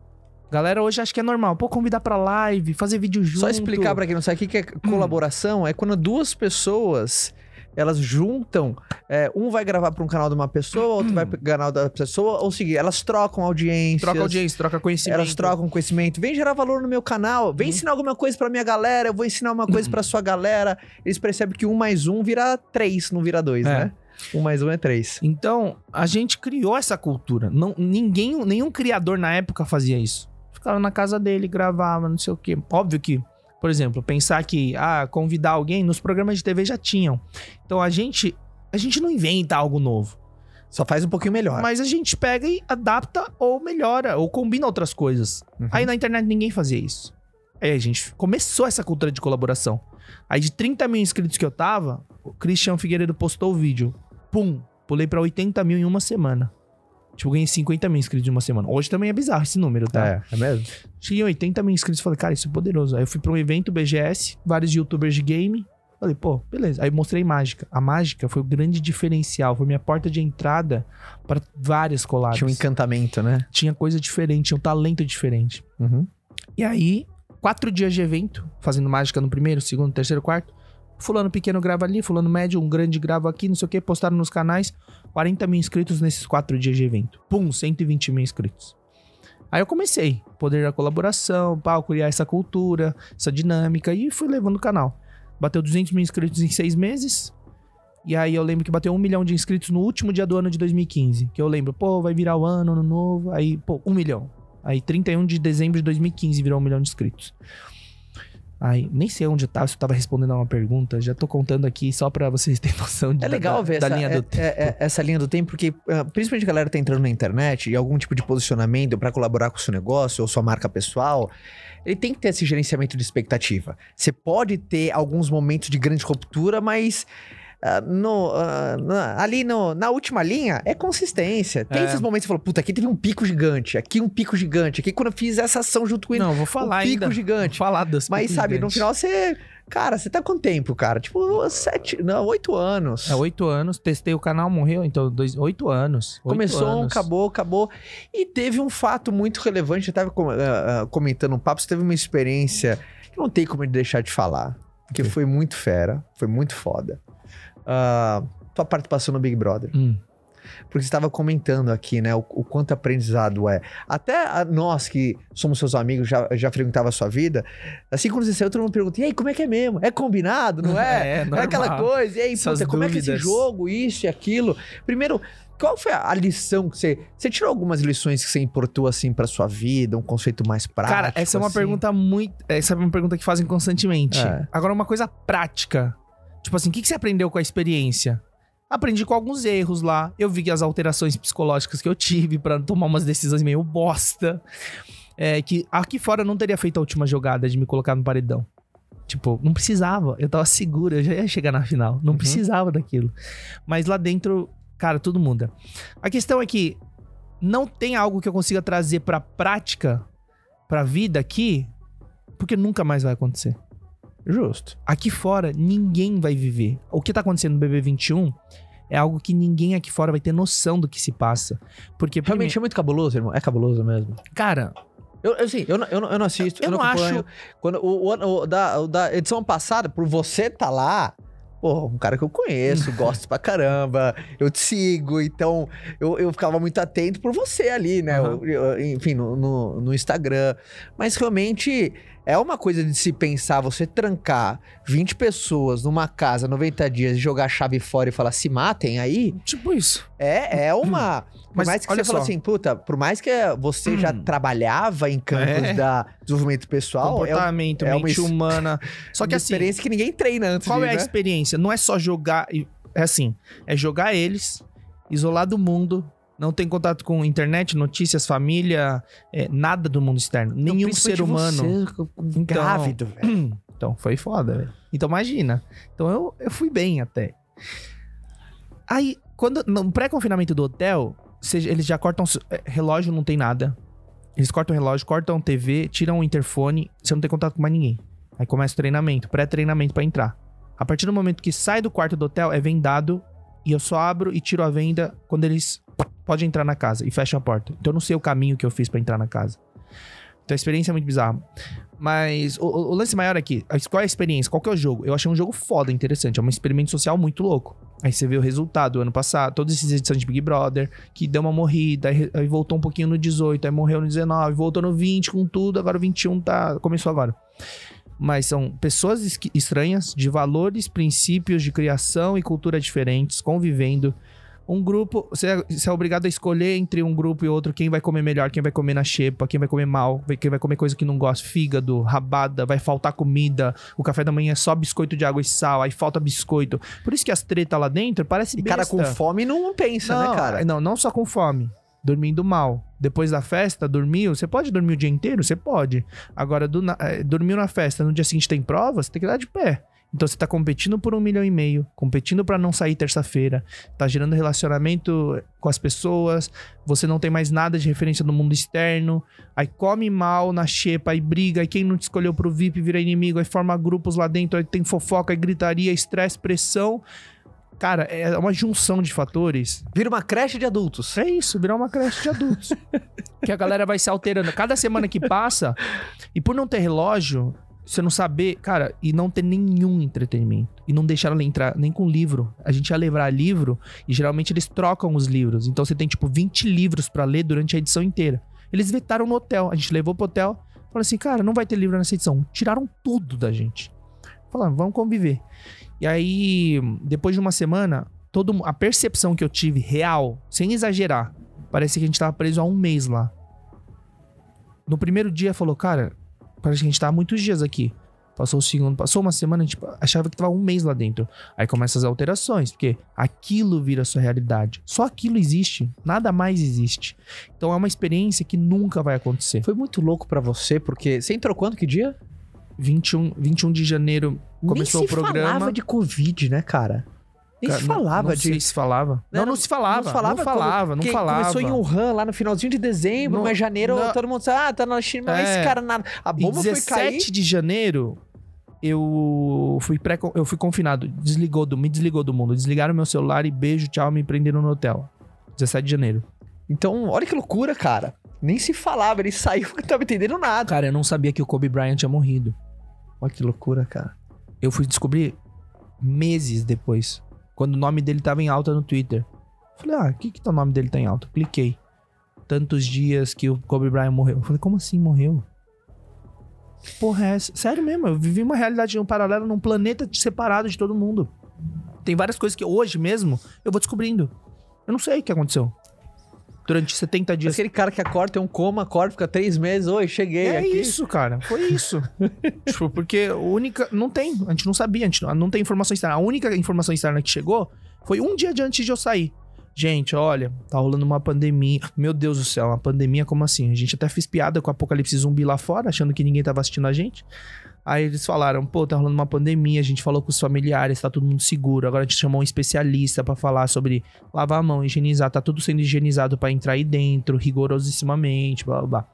Galera hoje acha que é normal. Pô, convidar pra live, fazer vídeo junto. Só explicar pra quem não sabe o que que é colaboração é quando duas pessoas elas juntam, é, um vai gravar pra um canal de uma pessoa, outro vai pro canal da pessoa, ou seguir, elas trocam audiências. Troca audiência, troca conhecimento. Elas trocam conhecimento. Vem gerar valor no meu canal. Vem ensinar alguma coisa pra minha galera. Eu vou ensinar uma coisa pra sua galera. Eles percebem que um mais um vira três, não vira dois, É. né? Um mais um é três. Então, a gente criou essa cultura. Não, ninguém, nenhum criador na época fazia isso. Ficava na casa dele, gravava, não sei o quê. Óbvio que, por exemplo, pensar que, ah, convidar alguém, nos programas de TV já tinham. Então a gente, a gente não inventa algo novo. Só faz um pouquinho melhor. Mas a gente pega e adapta ou melhora, ou combina outras coisas. Uhum. Aí na internet ninguém fazia isso. Aí a gente começou essa cultura de colaboração. Aí de 30 mil inscritos que eu tava, o Christian Figueiredo postou o vídeo. Pum! Pulei pra 80 mil em uma semana. Tipo, ganhei 50 mil inscritos em uma semana. Hoje também é bizarro esse número, tá? É, é mesmo? Cheguei em 80 mil inscritos falei, cara, isso é poderoso. Aí eu fui pra um evento BGS, vários youtubers de game. Falei, pô, beleza. Aí mostrei mágica. A mágica foi o grande diferencial, foi minha porta de entrada para várias collabs. Tinha um encantamento, né? Tinha coisa diferente, tinha um talento diferente. Uhum. E aí, quatro dias de evento, fazendo mágica no primeiro, segundo, terceiro, quarto. Fulano pequeno grava ali, fulano médio, um grande grava aqui, não sei o que, postaram nos canais. 40 mil inscritos nesses quatro dias de evento. Pum, 120 mil inscritos. Aí eu comecei, poder da colaboração, pau, criar essa cultura, essa dinâmica, e fui levando o canal. Bateu 200 mil inscritos em seis meses. E aí eu lembro que bateu um milhão de inscritos no último dia do ano de 2015. Que eu lembro, pô, vai virar o ano, ano novo. Aí, pô, um milhão. Aí 31 de dezembro de 2015 virou um milhão de inscritos. Aí, nem sei onde eu tava, se eu tava respondendo a uma pergunta. Já tô contando aqui só pra vocês terem *laughs* noção de, É legal da, ver da essa, linha é- do é- é- essa linha do tempo, porque ah, principalmente a galera tá entrando na internet e algum tipo de posicionamento pra colaborar com o seu negócio ou sua marca pessoal, ele tem que ter esse gerenciamento de expectativa. Você pode ter alguns momentos de grande ruptura, mas no, ah, na- ali no- na última linha é consistência. Tem É. esses momentos que você fala, puta, aqui teve um pico gigante, aqui um pico gigante, aqui quando eu fiz essa ação junto com ele, Não, vou falar um pico ainda. gigante. Vou falar das Mas sabe, no final você. Cara, você tá com tempo, cara? Tipo, sete. Não, oito anos. É oito anos, testei o canal, morreu, então dois, oito anos. Oito Começou, anos. acabou, acabou. E teve um fato muito relevante. Eu tava ah, ah, comentando um papo, você teve uma experiência que não tem como deixar de falar. Porque foi muito fera, foi muito foda. Ah, tua participação no Big Brother. Hum. Porque você estava comentando aqui, né? O, o quanto aprendizado é. Até a- nós que somos seus amigos, já, já frequentava a sua vida. Assim, quando você saiu, todo mundo pergunta: e aí, como é que é mesmo? É combinado, não é? *laughs* É, É, aquela coisa. E aí, Essas puta, como é que esse dúvidas. jogo, isso e aquilo? Primeiro, qual foi a lição que você. Você tirou algumas lições que você importou, assim, pra sua vida? Um conceito mais prático? Cara, essa é uma assim? pergunta muito. Essa é uma pergunta que fazem constantemente. É. Agora, uma coisa prática. Tipo assim, o que, que você aprendeu com a experiência? Aprendi com alguns erros lá. Eu vi as alterações psicológicas que eu tive pra tomar umas decisões meio bosta. É, que aqui fora eu não teria feito a última jogada de me colocar no paredão. Tipo, não precisava. Eu tava seguro, eu já ia chegar na final. Não Uhum. precisava daquilo. Mas lá dentro, cara, tudo muda. A questão é que não tem algo que eu consiga trazer pra prática, pra vida aqui, porque nunca mais vai acontecer. Justo. Aqui fora, ninguém vai viver. O que tá acontecendo no BB21 é algo que ninguém aqui fora vai ter noção do que se passa. Porque, Realmente é muito cabuloso, irmão. É cabuloso mesmo. primeiro- cara, Eu, eu, sim, eu, não- eu, eu não assisto, eu, Eu não, não acho- Quando, o, o o da, o da edição passada, por você tá lá, pô, um cara que eu conheço, *laughs* gosto pra caramba, eu te sigo, então eu, eu ficava muito atento por você ali, né? Aham. Eu- eu- enfim, no, no, no Instagram. Mas realmente é uma coisa de se pensar, você trancar 20 pessoas numa casa 90 dias e jogar a chave fora e falar se matem aí, Tipo isso. é, é uma. *clears throat* Por Mas mais que você fala assim, puta, por mais que você já Hum. trabalhava em campos É. da desenvolvimento pessoal, é uma Comportamento, é uma mente humana. *laughs* Só que assim, experiência que ninguém treina antes qual de, é a né? experiência? Não é só jogar. É assim, é jogar eles, isolar do mundo. Não tem contato com internet, notícias, família, é, nada do mundo externo. Não, Nenhum ser humano. você, Então- grávido, velho. *clears throat* Então, foi foda, velho. Então, imagina. Então, eu, eu fui bem até. Aí, quando no pré-confinamento do hotel, eles já cortam... é, Relógio não tem nada. Eles cortam o relógio, cortam TV, tiram o interfone. Você não tem contato com mais ninguém. Aí começa o treinamento, pré-treinamento pra entrar. A partir do momento que sai do quarto do hotel, é vendado. E eu só abro e tiro a venda quando eles podem entrar na casa e fecham a porta. Então eu não sei o caminho que eu fiz pra entrar na casa. Então a experiência é muito bizarra. Mas o, o- lance maior aqui, a- qual é a experiência? Qual que é o jogo? Eu achei um jogo foda, interessante. É um experimento social muito louco. Aí você vê o resultado ano passado, todas essas edições de Big Brother, que deu uma morrida, aí, aí voltou um pouquinho no 18, aí morreu no 19, voltou no 20 com tudo, agora o 21 tá, começou agora. Mas são pessoas estranhas, de valores, princípios de criação e cultura diferentes, convivendo. Um grupo, você é, você é obrigado a escolher entre um grupo e outro quem vai comer melhor, quem vai comer na xepa, quem vai comer mal, quem vai comer coisa que não gosta, fígado, rabada, vai faltar comida, o café da manhã é só biscoito de água e sal, aí falta biscoito. Por isso que as tretas lá dentro parece E cara besta. com fome não pensa, não, né, cara? Não, não só com fome. Dormindo mal. Depois da festa, dormiu. Você pode dormir o dia inteiro? Você pode. Agora, do na- eh, dormiu na festa, no dia seguinte tem prova, você tem que dar de pé. Então você tá competindo por um milhão e meio, competindo pra não sair terça-feira, tá gerando relacionamento com as pessoas, você não tem mais nada de referência no mundo externo, aí come mal na xepa, aí briga, aí quem não te escolheu pro VIP vira inimigo, aí forma grupos lá dentro, aí tem fofoca, aí gritaria, estresse, pressão. Cara, é uma junção de fatores Vira uma creche de adultos. é isso, virar uma creche de adultos. *laughs* que a galera vai se alterando. Cada semana que passa, e por não ter relógio, você não saber, cara, e não ter nenhum entretenimento. E não deixar ela entrar nem com livro. A gente ia levar livro e geralmente eles trocam os livros. Então você tem tipo 20 livros pra ler durante a edição inteira. Eles vetaram no hotel. A gente levou pro hotel. Falaram assim, cara, não vai ter livro nessa edição. Tiraram tudo da gente. Falaram, vamos conviver. E aí, depois de uma semana, todo, a percepção que eu tive real, sem exagerar, parece que a gente tava preso há um mês lá. No primeiro dia falou, cara, parece que a gente tá há muitos dias aqui. Passou o segundo, passou uma semana, a gente achava que tava um mês lá dentro. Aí começam as alterações, porque aquilo vira sua realidade. Só aquilo existe, nada mais existe. Então é uma experiência que nunca vai acontecer. Foi muito louco pra você, porque você entrou quando? Que dia? 21, 21 de janeiro começou o programa. falava de Covid, né, cara? Nem Cara, se não- falava não de. sei se falava. Não, não, se falava. Não falava, não falava. Não falava. Começou em Wuhan, lá no finalzinho de dezembro, Não- mas janeiro não- todo mundo sabe, ah, tá na China, mas É. esse cara nada. A bomba foi 17 cair. de janeiro, eu fui, pré eu fui confinado. Desligou do, me desligou do mundo. Desligaram meu celular e beijo, tchau, me prenderam no hotel. 17 de janeiro. Então, olha que loucura, cara. Nem se falava, ele saiu *laughs* não tava entendendo nada. Cara, eu não sabia que o Kobe Bryant tinha morrido. Olha que loucura, cara. Eu fui descobrir meses depois. Quando o nome dele tava em alta no Twitter. Falei, ah, o que que tá o nome dele tá em alta? Cliquei. Tantos dias que o Kobe Bryant morreu. Eu falei, como assim morreu? Que porra é essa? Sério mesmo, eu vivi uma realidade um paralelo num planeta separado de todo mundo. Tem várias coisas que hoje mesmo eu vou descobrindo. Eu não sei o que aconteceu. Durante 70 dias. Aquele cara que acorda, tem um coma, acorda, fica três meses, oi, cheguei É aqui. isso, cara. Foi isso. *laughs* tipo, porque a única. Não tem. A gente não sabia. A gente não, não tem informação externa. A única informação externa que chegou foi um dia antes de eu sair. Gente, olha, tá rolando uma pandemia. Meu Deus do céu, uma pandemia como assim? A gente até fez piada com o apocalipse zumbi lá fora, achando que ninguém tava assistindo a gente. Aí eles falaram, pô, tá rolando uma pandemia, a gente falou com os familiares, tá todo mundo seguro. Agora a gente chamou um especialista pra falar sobre lavar a mão, higienizar, tá tudo sendo higienizado pra entrar aí dentro, rigorosissimamente, blá blá blá.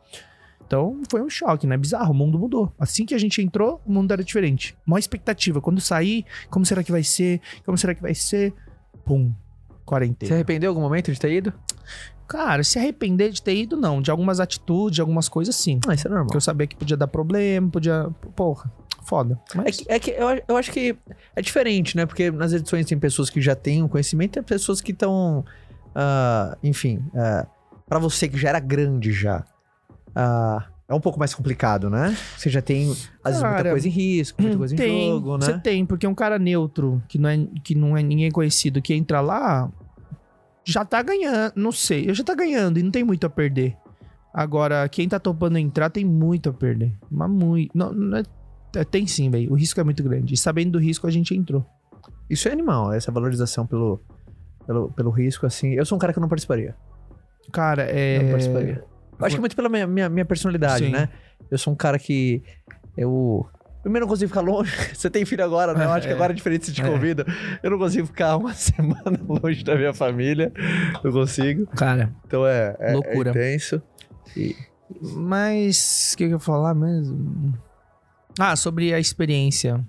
Então foi um choque, né? Bizarro, o mundo mudou. Assim que a gente entrou, o mundo era diferente. Maior expectativa. Quando sair, como será que vai ser? Como será que vai ser? Pum, quarentena. arrependeu em algum momento de ter ido? Cara, se arrepender de ter ido, não. De algumas atitudes, de algumas coisas, sim. Ah, isso é normal. Porque eu sabia que podia dar problema, podia. Porra, foda. É Mas... que, é que eu, eu acho que é diferente, né? Porque nas edições tem pessoas que já têm o conhecimento e tem pessoas que estão. enfim, uh, para você que já era grande já. ah, É um pouco mais complicado, né? Você já tem, às vezes, muita coisa em risco, muita coisa tem, em jogo, Você né? tem, porque um cara neutro, que não, é, que não é ninguém conhecido, que entra lá, já tá ganhando. Não sei, já tá ganhando e não tem muito a perder. Agora, quem tá topando entrar tem muito a perder. Mas muito. Não, não é- é- tem sim, velho. O risco é muito grande. E sabendo do risco, a gente entrou. Isso é animal, essa valorização pelo, pelo, pelo risco, assim. Eu sou um cara que não participaria. Cara, é. Não participaria. Eu acho que é muito pela minha, minha, minha personalidade, Sim. né? Eu sou um cara que. Eu. Primeiro, não consigo ficar longe. *laughs* Você tem filho agora, né? Eu acho que É. agora é diferente se te É. convida. Eu não consigo ficar uma *laughs* semana longe da minha família. Não consigo. Cara, Então é, é, Loucura. é intenso. mas. O que, que eu ia falar mesmo? Ah, sobre a experiência.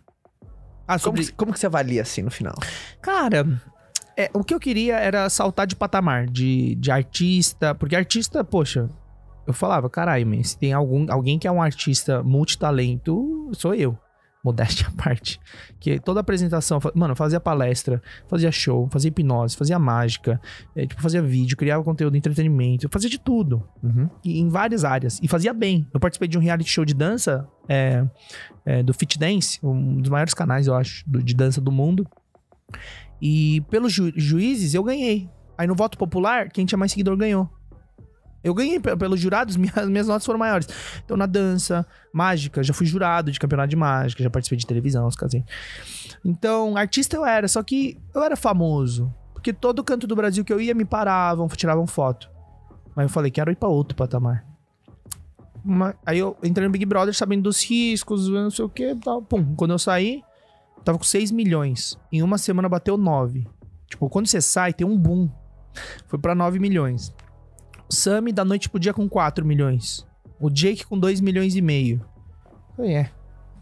Ah, Como, sobre. que, como que você avalia assim no final? Cara, é, o que eu queria era saltar de patamar, de, de artista. Porque artista, poxa, eu falava, caralho, se tem algum, alguém que é um artista multitalento, sou eu. Modéstia à parte. Que toda apresentação, mano, fazia palestra, fazia show, fazia hipnose, fazia mágica, é, tipo, fazia vídeo, criava conteúdo de entretenimento, eu fazia de tudo. E em várias áreas. E fazia bem. Eu participei de um reality show de dança é, é, do Fit Dance, um dos maiores canais, eu acho, do- de dança do mundo. E pelos ju- juízes, eu ganhei. Aí no voto popular, quem tinha mais seguidor ganhou. Eu ganhei pe- pelos jurados, *laughs* minhas, minhas notas foram maiores. Então, na dança, mágica, já fui jurado de campeonato de mágica, já participei de televisão, os casei. Então, artista eu era, só que eu era famoso. Porque todo canto do Brasil que eu ia me paravam, tiravam foto. Mas eu falei, quero ir pra outro patamar. Uma- aí eu entrei no Big Brother sabendo dos riscos, não sei o que tal. Pum, quando eu saí, tava com 6 milhões. Em uma semana bateu 9. Tipo, quando você sai, tem um boom. Foi pra 9 milhões. O Sammy da noite pro dia com 4 milhões. O Jake com 2 milhões e meio. Falei, é.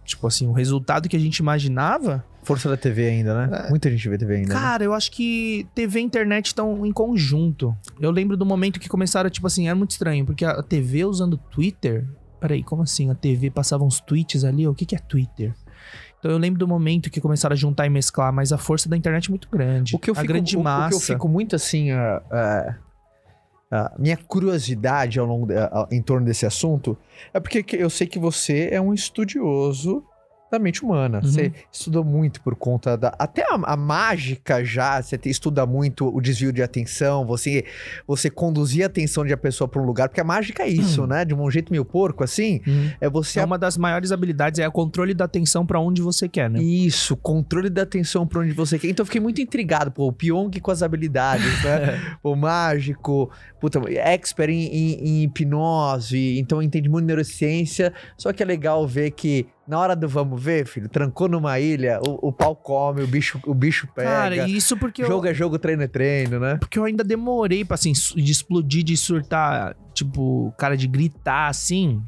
Tipo assim, o resultado que a gente imaginava. Força da TV ainda, né? Muita gente vê TV ainda. né? Cara, eu acho que TV e internet estão em conjunto. Eu lembro do momento que começaram, tipo assim, era muito estranho, porque a TV usando Twitter. Peraí, como assim? A TV passava uns tweets ali? O que, que é Twitter? Então eu lembro do momento que começaram a juntar e mesclar, mas a força da internet é muito grande. O que eu a fico, grande o- o, massa. que eu fico muito assim. ah, ah, ah, minha curiosidade ao longo de- ah, em torno desse assunto é porque que eu sei que você é um estudioso da mente humana. Uhum. Você estudou muito por conta da. Até a, a mágica já, você te- estuda muito o desvio de atenção, você, você conduzir a atenção de a pessoa para um lugar, porque a mágica é isso, né? De um jeito meio porco assim, Hum. é você É uma das maiores habilidades, é o controle da atenção pra onde você quer, né? Isso, controle da atenção pra onde você quer. Então eu fiquei muito intrigado, pô, o Pyong com as habilidades, né? *laughs* o mágico, puta, expert em, em- em hipnose, então entende muito neurociência. Só que é legal ver que na hora do vamos ver, filho, trancou numa ilha, o, o pau come, o bicho, o bicho pega. Cara, isso porque eu, jogo é jogo, treino é treino, né? porque eu ainda demorei pra, assim, de explodir, de surtar, tipo, cara, de gritar, assim.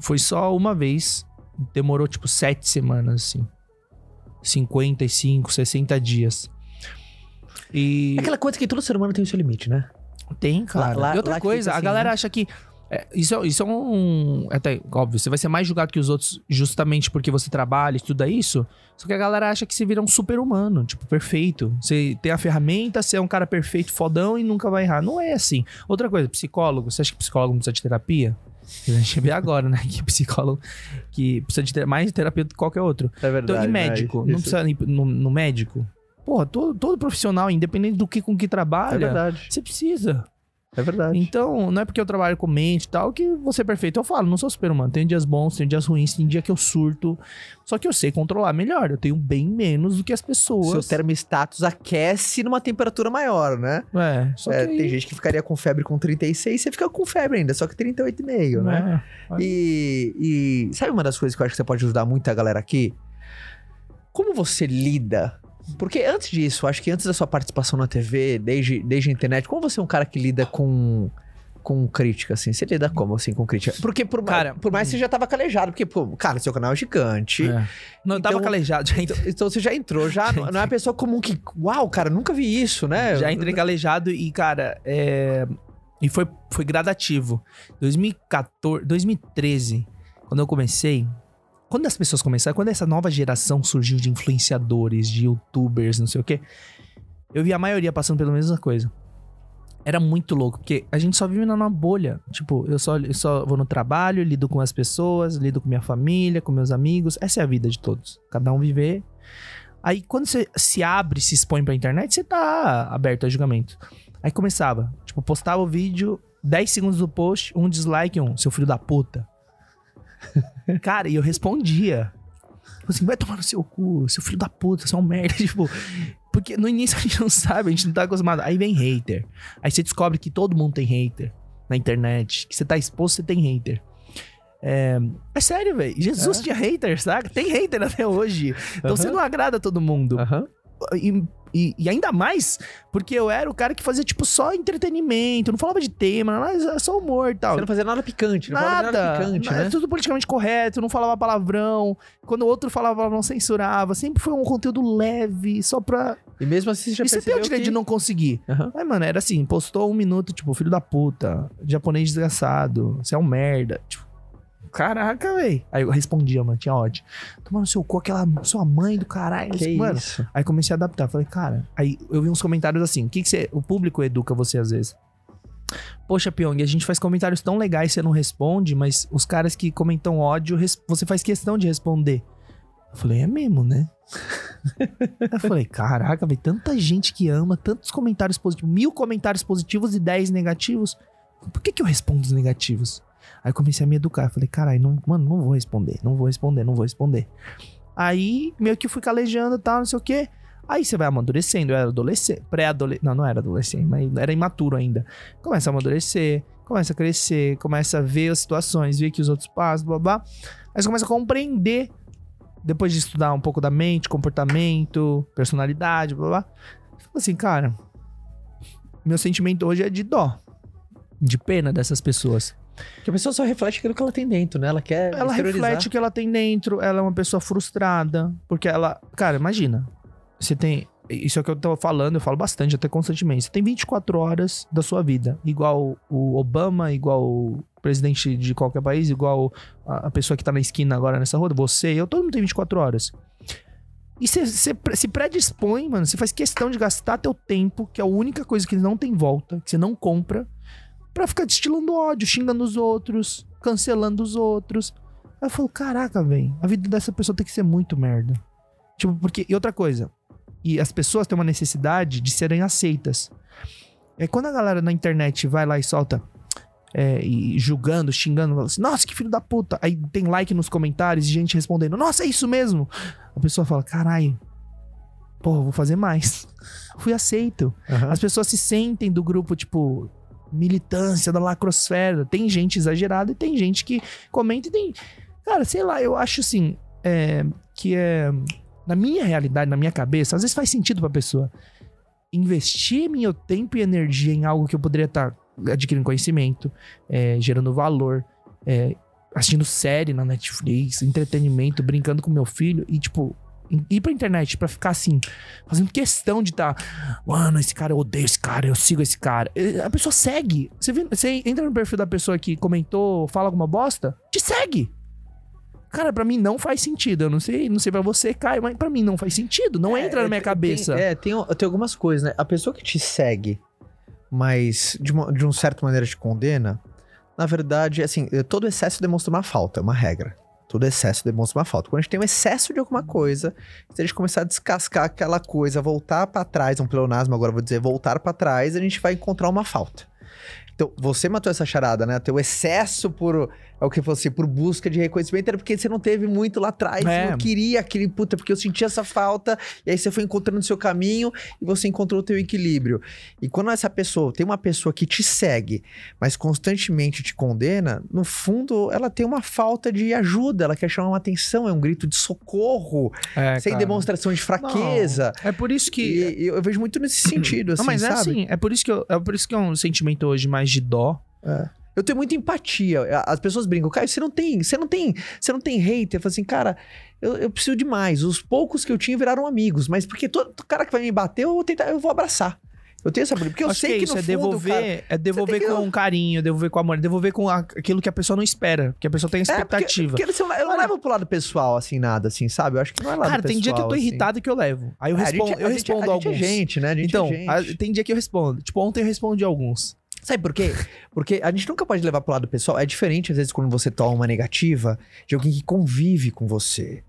Foi só uma vez. Demorou, tipo, sete semanas, assim. 55, 60 dias. E aquela coisa que todo ser humano tem o seu limite, né? tem, cara. lá- e outra lá coisa, a assim, galera né? acha que. É, isso, é- isso é um. Até, óbvio, você vai ser mais julgado que os outros justamente porque você trabalha, estuda isso. Só que a galera acha que você vira um super-humano, tipo, perfeito. Você tem a ferramenta, você é um cara perfeito, fodão e nunca vai errar. Não é assim. Outra coisa, psicólogo. Você acha que psicólogo não precisa de terapia? A gente vê agora, né? Que psicólogo que precisa de ter mais de terapia do que qualquer outro. É verdade. Então, e médico? né? Não Isso- precisa ir no, no médico? Porra, todo, todo profissional, independente do que com que É trabalha, verdade. você precisa. É verdade. Então, não é porque eu trabalho com mente e tal que você é perfeito. Eu falo, não sou super humano. Tem dias bons, tem dias ruins, tem dia que eu surto. Só que eu sei controlar melhor. Eu tenho bem menos do que as Seu pessoas. termostatus aquece numa temperatura maior, né? É, só É, que... Tem gente que ficaria com febre com 36, você fica com febre ainda, só que 38,5, né? É. E, e sabe uma das coisas que eu acho que você pode ajudar muito a galera aqui? Como você lida? Porque antes disso, acho que antes da sua participação na TV, desde, desde a internet, como você é um cara que lida com com crítica, assim? Você lida como, assim, com crítica? Porque por, Cara, mais, por mais que você já tava calejado, porque, pô, cara, seu canal é gigante. É. Não, eu tava Então- calejado. Já, Então, então você já entrou, já *laughs* não, não é uma pessoa comum que, uau, cara, nunca vi isso, né? já entrei calejado e, cara, é... E foi, foi gradativo. 2014, 2013, quando eu comecei... Quando as pessoas começaram, quando essa nova geração surgiu de influenciadores, de youtubers, não sei o quê, eu vi a maioria passando pela mesma coisa. era muito louco, porque a gente só vive numa bolha. Tipo, eu só, eu só vou no trabalho, lido com as pessoas, lido com minha família, com meus amigos. Essa é a vida de todos. Cada um viver. Aí, quando você se abre, se expõe pra internet, você tá aberto a julgamento. Aí começava, tipo, postava o vídeo, 10 segundos do post, um dislike, um, seu filho da puta. *laughs* Cara, e eu respondia. Tipo Assim, vai tomar no seu cu, seu filho da puta, você é um merda. *laughs* Tipo, porque no início a gente não sabe, a gente não tá acostumado. Aí vem hater. Aí você descobre que todo mundo tem hater na internet. Que você tá exposto, você tem hater. É, é sério, velho. Jesus É? tinha hater, saca? Tem hater até hoje. Então Aham. você não agrada todo mundo. Aham. E, e- e ainda mais porque eu era o cara que fazia, tipo, só entretenimento, não falava de tema, mas era só humor e tal. Você não fazia nada picante, não falava Nada, nada picante, na- né? tudo politicamente correto, não falava palavrão. Quando o outro falava palavrão, censurava. Sempre foi um conteúdo leve, só pra. E mesmo assim você já e você tem o direito que... de não conseguir. Aham. Mas, mano, era assim, postou um minuto, tipo, filho da puta, japonês desgraçado, você é um merda. Tipo, caraca, velho. Aí eu respondia, mano, tinha ódio. Tomando seu cu, aquela sua mãe do caralho. Que mano, isso? Aí comecei a adaptar. Falei, cara. Aí eu vi uns comentários assim: o que, que você. O público educa você às vezes. Poxa, Pyong, a gente faz comentários tão legais você não responde, mas os caras que comentam ódio, você faz questão de responder. Eu falei, é mesmo, né? *laughs* eu falei, caraca, velho, tanta gente que ama, tantos comentários positivos, mil comentários positivos e dez negativos. Por que, que eu respondo os negativos? Aí comecei a me educar. Falei, caralho, não, mano, não vou responder, não vou responder, não vou responder. Aí meio que fui calejando e tal, não sei o quê. Aí você vai amadurecendo. Eu era adolescente, pré-adolescente. Não, não era adolescente, mas era imaturo ainda. Começa a amadurecer, começa a crescer, começa a ver as situações, ver que os outros passam, blá blá. Aí você começa a compreender, depois de estudar um pouco da mente, comportamento, personalidade, blá blá. Fala assim, cara, meu sentimento hoje é de dó, de pena dessas pessoas. Porque a pessoa só reflete aquilo que ela tem dentro, né? Ela quer Ela reflete o que ela tem dentro, ela é uma pessoa frustrada, porque ela. Cara, imagina. Você tem. Isso é o que eu tô falando, eu falo bastante, até constantemente. Você tem 24 horas da sua vida. Igual o Obama, igual o presidente de qualquer país, igual a, pessoa que tá na esquina agora nessa rua, você, eu, todo mundo tem 24 horas. E você se predispõe, mano, você faz questão de gastar teu tempo, que é a única coisa que não tem volta, que você não compra, pra ficar destilando ódio, xingando os outros, cancelando os outros. Aí eu falo, caraca, velho, a vida dessa pessoa tem que ser muito merda. Tipo, porque. E outra coisa. E as pessoas têm uma necessidade de serem aceitas. É quando a galera na internet vai lá e solta. é, e julgando, xingando, fala assim, nossa, que filho da puta. Aí tem like nos comentários e gente respondendo, nossa, é isso mesmo. A pessoa fala, caralho, porra, vou fazer mais. *laughs* Fui aceito. Aham. As pessoas se sentem do grupo, tipo, militância da lacrosfera. Tem gente exagerada e tem gente que comenta e tem. Cara, sei lá, eu acho assim. é, que é. Na minha realidade, na minha cabeça, às vezes faz sentido pra pessoa. Investir meu tempo e energia em algo que eu poderia estar adquirindo conhecimento, é, gerando valor, é, assistindo série na Netflix, entretenimento, brincando com meu filho e, tipo, ir pra internet pra ficar assim, fazendo questão de estar Mano, esse cara, eu odeio esse cara, eu sigo esse cara. A pessoa segue. Você, vê- você entra no perfil da pessoa que comentou, fala alguma bosta, te segue. Cara, pra mim não faz sentido. Eu não sei, não sei pra você, Caio, mas pra mim não faz sentido. Não É, entra na minha tem- cabeça. Tem, é, tem, tem algumas coisas, né? A pessoa que te segue, mas de uma, de uma certa maneira te condena, na verdade, assim, todo excesso demonstra uma falta, é uma regra. Todo excesso demonstra uma falta. Quando a gente tem um excesso de alguma coisa, se a gente começar a descascar aquela coisa, voltar pra trás, um pleonasmo agora vou dizer, voltar pra trás, a gente vai encontrar uma falta. Então, você matou essa charada, né? Teu excesso por, é o que fosse, por busca de reconhecimento era porque você não teve muito lá atrás, É. você não queria aquele, puta, porque eu senti essa falta, e aí você foi encontrando o seu caminho e você encontrou o teu equilíbrio. E quando essa pessoa, tem uma pessoa que te segue, mas constantemente te condena, no fundo, ela tem uma falta de ajuda, ela quer chamar uma atenção, é um grito de socorro, É, sem cara. demonstração de fraqueza. Não, é por isso que. E, e eu vejo muito nesse sentido, assim, não, mas é sabe? assim. É por isso que eu, é por isso que é um sentimento hoje mais de dó. Eu tenho muita empatia. As pessoas brincam, Caio, você não tem, você não tem, você não tem hater. Eu falo assim, cara, eu, eu preciso de mais. Os poucos que eu tinha viraram amigos, mas porque todo, cara que vai me bater, eu vou tentar, eu vou abraçar. Eu tenho essa. Porque eu Acho sei que, é isso, no é fundo, devolver, cara, é devolver tem que- com carinho, devolver com amor, devolver com a- aquilo que a pessoa não espera, que a pessoa tem É, porque, expectativa. porque eu não- eu não levo pro lado pessoal, assim, nada, assim, sabe? Eu acho que não é lado Cara, pessoal, tem dia que eu tô assim. irritado que eu levo. Aí eu É, a respondo, gente- eu a respondo a gente alguns. é gente, né? A gente então, é gente. a- tem dia que eu respondo. Tipo, ontem eu respondi alguns. Sabe por quê? Porque a gente nunca pode levar pro lado pessoal. É diferente, às vezes, quando você toma uma negativa de alguém que convive com você.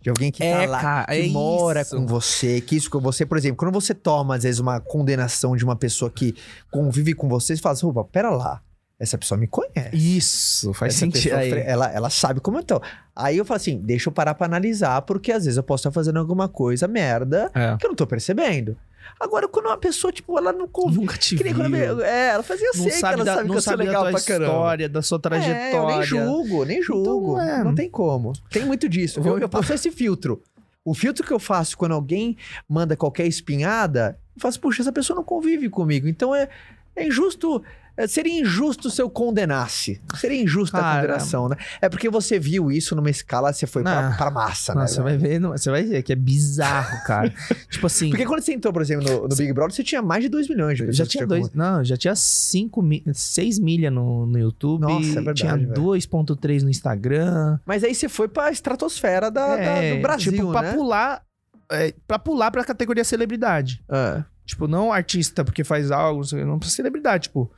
De alguém que É, tá lá, cara, que é mora isso. com você, que isso com você. Por exemplo, quando você toma, às vezes, uma condenação de uma pessoa que convive com você, você fala assim, opa, pera lá. Essa pessoa me conhece. Isso, faz Essa sentido. pessoa ela, ela sabe como eu tô. Aí eu falo assim, deixa eu parar pra analisar, porque às vezes eu posso estar fazendo alguma coisa merda É. que eu não tô percebendo. Agora, quando uma pessoa, tipo, ela não convive. Nunca te Que viu. é, ela fazia, Não sei que sabe, ela da, sabe que não eu sou sabe da legal tua pra caramba. história, da sua trajetória. É, eu nem julgo, nem julgo. Então, é. Não tem como. Tem muito disso. Eu, eu passo esse filtro. O filtro que eu faço quando alguém manda qualquer espinhada, eu faço, puxa, essa pessoa não convive comigo. Então é, é injusto. é, seria injusto se eu condenasse. Seria injusta a condenação, né? É porque você viu isso numa escala, você foi pra, Ah. pra massa, né? Nossa, você vai ver, não- você vai ver que é bizarro, cara. *laughs* tipo assim, Porque quando você entrou, por exemplo, no, no Big Brother, você tinha mais de 2 milhões de já tinha dois, não, já tinha 5 6 milha no, no YouTube, Nossa, é verdade, tinha velho. 2.3 no Instagram. Mas aí você foi pra estratosfera da, da- É, do Brasil, tipo, pra né? pular, é, pra pular pra categoria celebridade. É. Tipo, não artista porque faz algo, não pra celebridade, tipo,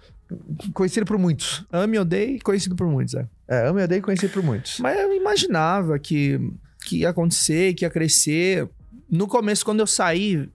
Conhecido por muitos. ame, odeie, conhecido por muitos, é. É, amo e odeio conhecido por muitos. Mas eu imaginava que, que ia acontecer, que ia crescer. No começo, quando eu saí,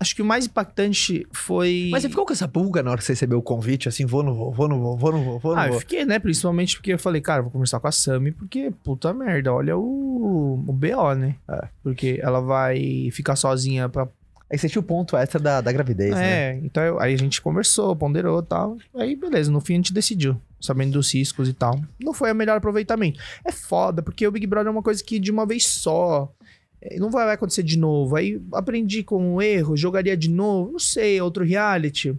acho que o mais impactante foi. Mas você ficou com essa pulga na hora que você recebeu o convite, assim, vou, não vou, vou, não vou, vou, não vou, vou, não Ah, eu vou. fiquei, né? Principalmente porque eu falei, cara, vou conversar com a Sami, porque, puta merda, olha o, o BO, né? É. Porque ela vai ficar sozinha pra. Aí tinha o ponto extra da, da gravidez, né? É, então eu- aí a gente conversou, ponderou e tal. Aí, beleza, no fim a gente decidiu, sabendo dos riscos e tal. Não foi o melhor aproveitamento. É foda, porque o Big Brother é uma coisa que de uma vez só. é, Não vai vai acontecer de novo. Aí aprendi com um erro, jogaria de novo, não sei, outro reality.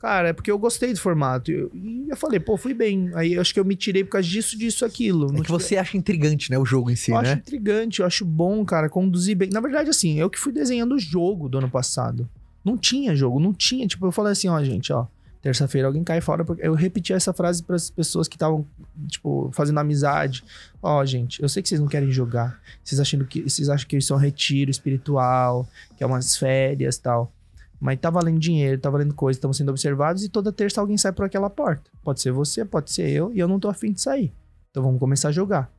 Cara, é porque eu gostei do formato. E eu, e eu falei, pô, fui bem. Aí eu acho que eu me tirei por causa disso, disso, aquilo. É que você acha intrigante, né, o jogo em si, eu acho né? intrigante, eu acho bom, cara, conduzir bem. Na verdade, assim, eu que fui desenhando o jogo do ano passado. Não tinha jogo, não tinha. Tipo, eu falei assim, ó, gente, ó. Terça-feira alguém cai fora. Porque eu repeti essa frase para as pessoas que estavam, tipo, fazendo amizade. Ó, gente, eu sei que vocês não querem jogar. Vocês acham que, vocês acham que isso é um retiro espiritual, que é umas férias e tal. Mas tá valendo dinheiro, tá valendo coisa, estamos sendo observados e toda terça alguém sai por aquela porta. Pode ser você, pode ser eu, e eu não tô afim de sair. Então vamos começar a jogar.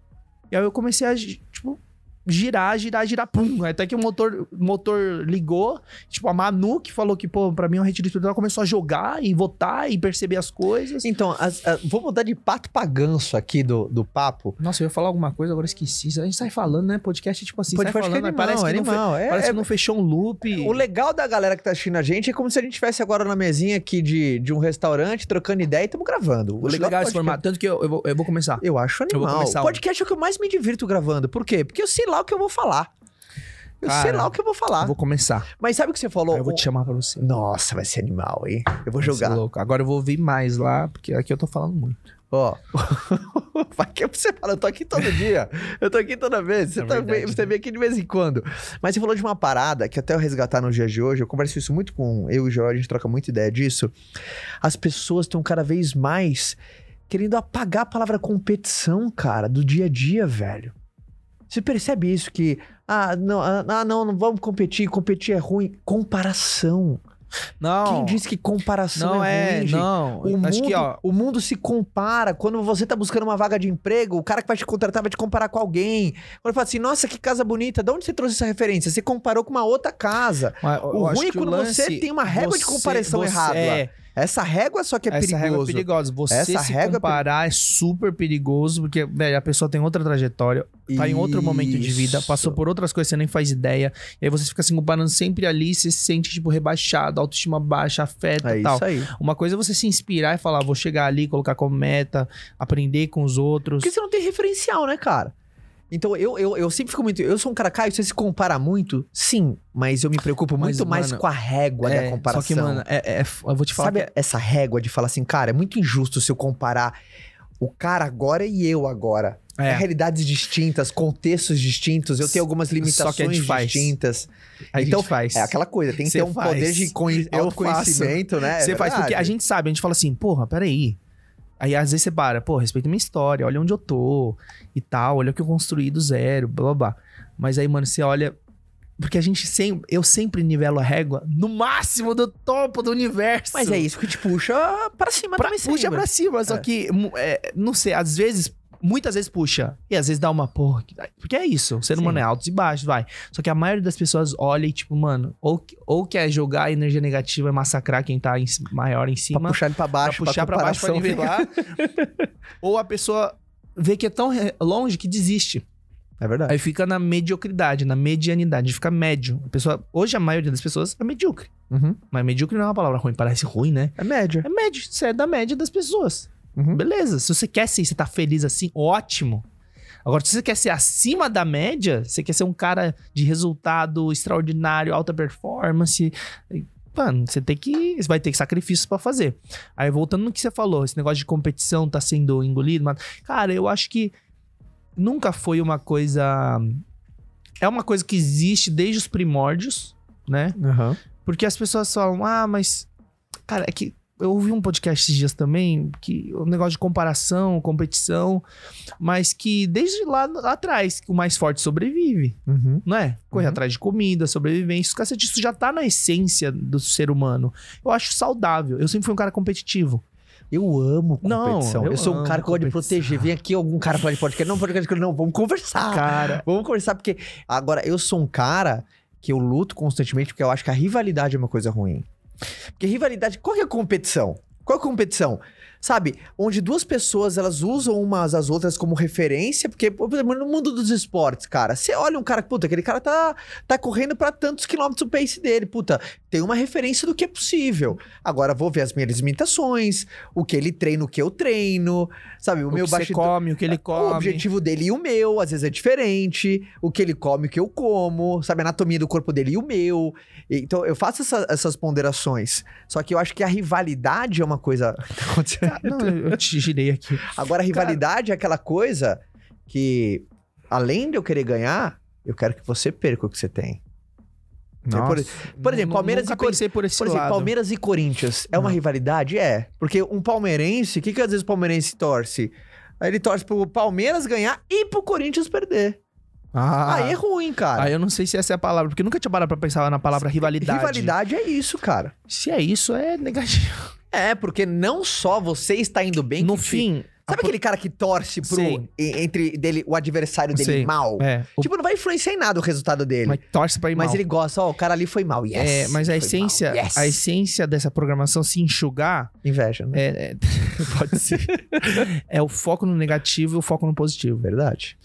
E aí eu comecei a, tipo, girar, girar, girar, pum. Até que o motor, motor ligou. Tipo, a Manu, que falou que, pô, pra mim é um retiro espiritual, começou a jogar e votar e perceber as coisas. Então, as- a- vou mudar de pato pra ganso aqui do, do papo. Nossa, eu ia falar alguma coisa, agora esqueci. A gente sai falando, né? Podcast, tipo assim, Pode sai falando, que é mas parece, que não, fe- animal. É, parece é- que não fechou um loop. O legal da galera que tá assistindo a gente é como se a gente estivesse agora na mesinha aqui de, de um restaurante, trocando ideia e estamos gravando. O legal do esse podcast- formato. Tanto que eu, eu, vou, eu vou começar. Eu acho Eu vou animal. começar O podcast é o que eu mais me divirto gravando. Por quê? Porque eu sei lá o que eu vou falar. Eu sei Cara, lá o que eu vou falar. Eu vou começar. Mas sabe o que você falou? Aí eu vou te chamar pra você. Nossa, vai ser animal, hein? Eu vou Vai jogar. louco. Agora eu vou ouvir mais lá, porque aqui eu tô falando muito. Ó. *laughs* Vai que você fala, eu tô aqui todo dia. Eu tô aqui toda vez. Você, É tá- verdade, você vem aqui de vez em quando. Mas você falou de uma parada que até eu resgatar nos dias de hoje, eu converso isso muito com eu e o Joel, a gente troca muita ideia disso. As pessoas estão cada vez mais querendo apagar a palavra competição, cara, do dia a dia, velho. Você percebe isso que ah, não, ah, ah, não, não vamos competir, competir é ruim. Comparação. Não. Quem disse que comparação Não é, é, ruim, não. O mundo, que, ó. o mundo se compara. Quando você tá buscando uma vaga de emprego, o cara que vai te contratar vai te comparar com alguém. Quando fala assim, nossa, que casa bonita, de onde você trouxe essa referência? Você comparou com uma outra casa. mas O ruim é quando você lance- tem uma régua de você- comparação você- errada. É, Essa régua só que é essa perigoso. régua é perigosa. Você Essa se régua é comparar é super perigoso, porque, velho, a pessoa tem outra trajetória, tá em outro momento de vida, Isso. passou por outras coisas você nem faz ideia, e aí você fica se comparando sempre ali, você se sente, tipo, rebaixado, autoestima baixa, afeta É e tal. isso aí. Uma coisa é você se inspirar e falar, vou chegar ali, colocar como meta, aprender com os outros. Porque você não tem referencial, né, cara? Então eu, eu, eu sempre fico muito. Eu sou um cara, Caio, você se compara muito? Sim, mas eu me preocupo Mas, muito mais mano, com a régua É, da comparação. Só que, mano, é, é- eu vou te falar Sabe que essa régua de falar assim, cara, é muito injusto se eu comparar o cara agora e eu agora. É. É. realidades distintas, contextos distintos. Eu tenho algumas Só que a limitações gente faz. distintas. A então, gente faz. É aquela coisa, tem que Cê ter um faz. poder de conhe- Eu autoconhecimento, né? Você É faz porque a gente sabe, a gente fala assim, porra, peraí. Aí às vezes você para, pô, respeita minha história, olha onde eu tô e tal, olha o que eu construí do zero, blá blá blá. Mas aí, mano, você olha. Porque a gente sempre. Eu sempre nivelo a régua no máximo do topo do universo. Mas é isso que te puxa pra cima Pra, também puxa sempre. pra cima, só É. que, é, não sei, às vezes, muitas vezes puxa. E às vezes dá uma porra. que- Porque é isso, o ser Sim. humano é altos e baixos, vai. Só que a maioria das pessoas olha e, tipo, mano, ou, ou quer jogar a energia negativa e massacrar quem tá em maior em Pra cima. puxar ele pra baixo, pra puxar pra baixo pra nivelar. *laughs* ou a pessoa vê que é tão re- longe que desiste. É verdade. Aí fica na mediocridade, na medianidade, fica médio. A pessoa, hoje a maioria das pessoas é medíocre. Uhum. Mas medíocre não é uma palavra ruim, parece ruim, né? É média. É médio, você é da média das pessoas. Uhum. Beleza, se você quer ser, você tá feliz assim, ótimo. Agora, se você quer ser acima da média, você quer ser um cara de resultado extraordinário, alta performance, mano, você tem que. Você vai ter sacrifícios pra fazer. Aí, voltando no que você falou, esse negócio de competição tá sendo engolido, mas, cara, eu acho que nunca foi uma coisa. É uma coisa que existe desde os primórdios, né? Uhum. Porque as pessoas falam, ah, mas. Cara, é que eu ouvi um podcast esses dias também, que o negócio de comparação, competição, mas que desde lá, lá atrás, o mais forte sobrevive, Uhum. não é? Correr Uhum. atrás de comida, sobrevivência, cacete, isso já tá na essência do ser humano. Eu acho saudável. Eu sempre fui um cara competitivo. Eu amo Não, competição. eu, eu sou um cara que gosta de proteger. Vem aqui algum cara falar de podcast. Não, podcast, não, vamos conversar. Cara, Vamos conversar, porque agora eu sou um cara que eu luto constantemente porque eu acho que a rivalidade é uma coisa ruim. Porque rivalidade, qual que é a competição? Qual é a competição? Sabe, onde duas pessoas elas usam umas às outras como referência, porque, por exemplo, no mundo dos esportes, cara, você olha um cara, puta, aquele cara tá, tá correndo pra tantos quilômetros o pace dele, puta, tem uma referência do que é possível. Agora vou ver as minhas limitações, o que ele treina, o que eu treino, sabe, o, o meu que bastidor. come, o que ele come. O objetivo dele e o meu, às vezes é diferente. O que ele come, o que eu como, sabe? A anatomia do corpo dele e o meu. Então, eu faço essa- essas ponderações. Só que eu acho que a rivalidade é uma coisa. *laughs* Tá acontecendo? Cara, não, eu te girei aqui. Agora, a rivalidade é aquela coisa que, além de eu querer ganhar, eu quero que você perca o que você tem. por- por exemplo, Palmeiras e Cor- pensei por Por exemplo, lado. Palmeiras e Corinthians é uma Não. rivalidade? É. Porque um palmeirense, o que, que às vezes o palmeirense torce? Aí ele torce pro Palmeiras ganhar e pro Corinthians perder. Ah, Aí é ruim, cara. Aí eu não sei se essa é a palavra, porque eu nunca tinha parado pra pensar na palavra rivalidade. Rivalidade é isso, cara. Se é isso, é negativo. É, porque não só você está indo bem. no que te- fim. Sabe aquele cara que torce pro. Sei. e- Entre dele, o adversário dele Sei. mal? É. o- Tipo, não vai influenciar em nada o resultado dele. mas torce pra ir Mas mal. ele gosta, ó, o cara ali foi mal. Yes. é, mas a essência, yes. a essência dessa programação se enxugar Inveja, né? é, é- *laughs* pode ser. *laughs* é o foco no negativo e o foco no positivo. Verdade.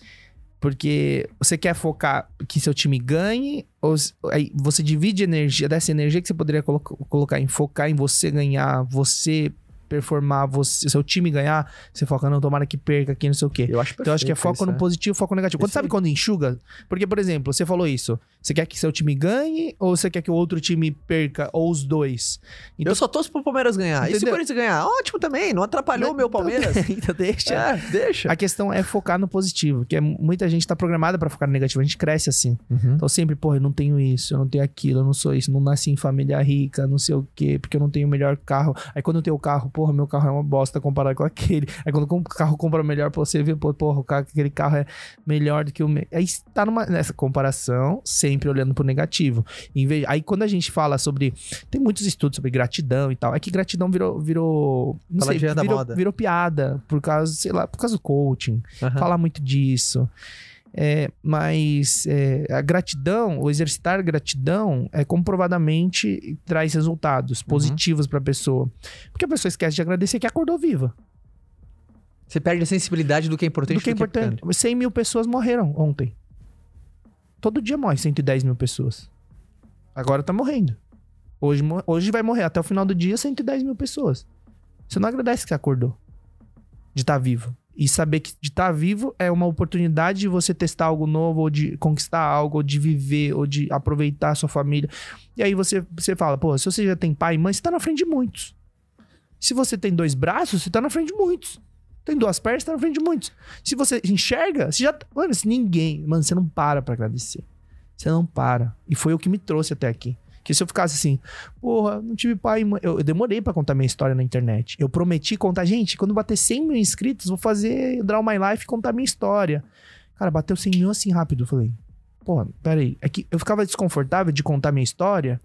Porque você quer focar que seu time ganhe, ou aí você divide energia, dessa energia que você poderia colo- colocar em focar em você ganhar, você performar, você, seu time ganhar, você foca, não, tomara que perca aqui, não sei o quê. Eu acho Então, eu acho que é perfeito foco no né? positivo, foco no negativo. Quando, sabe Perfeito. quando enxuga? Porque, por exemplo, você falou isso. Você quer que seu time ganhe ou você quer que o outro time perca? Ou os dois? Então, Eu só torço pro Palmeiras ganhar. E se o Entendeu? Corinthians ganhar? Ótimo também. Não atrapalhou o meu Palmeiras. *laughs* então deixa. É, deixa. A questão é focar no positivo, porque muita gente tá programada pra focar no negativo. A gente cresce assim. Uhum. Então sempre, porra, eu não tenho isso, eu não tenho aquilo, eu não sou isso, não nasci em família rica, não sei o quê, porque eu não tenho o melhor carro. Aí quando eu tenho o carro, porra, meu carro é uma bosta comparado com aquele. Aí quando o carro compra o melhor, pô, você vê, porra, o carro, aquele carro é melhor do que o meu. Aí tá numa, nessa comparação, sempre olhando pro negativo. Em vez- aí quando a gente fala sobre. Tem muitos estudos sobre gratidão e tal. É que gratidão virou. virou não sei, Paladinha da virou, moda. virou piada por causa, sei lá, por causa do coaching Aham. falar muito disso. É, mas é, a gratidão, o exercitar gratidão, é comprovadamente traz resultados positivos pra pessoa. Porque a pessoa esquece de agradecer que acordou viva. Você perde a sensibilidade do que é importante. do que é importante. 100 mil pessoas morreram ontem. Todo dia morre 110 mil pessoas. Agora tá morrendo. Hoje, hoje vai morrer até o final do dia 110 mil pessoas. Você não agradece que você acordou. De estar vivo. E saber que de estar vivo é uma oportunidade de você testar algo novo, ou de conquistar algo, ou de viver, ou de aproveitar a sua família. E aí você, você fala, pô, se você já tem pai e mãe, você tá na frente de muitos. Se você tem dois braços, você tá na frente de muitos. Tem duas pernas, tá na frente de muitos. Se você enxerga, você já. Mano, se ninguém. Mano, você não para pra agradecer. Você não para. E foi o que me trouxe até aqui. Que se eu ficasse assim, porra, não tive pai e mãe. Eu, eu demorei pra contar minha história na internet. Eu prometi contar, gente, quando bater 100 mil inscritos, vou fazer Draw My Life e contar minha história. Cara, bateu 100 mil assim rápido. Eu falei, porra, peraí. É que eu ficava desconfortável de contar minha história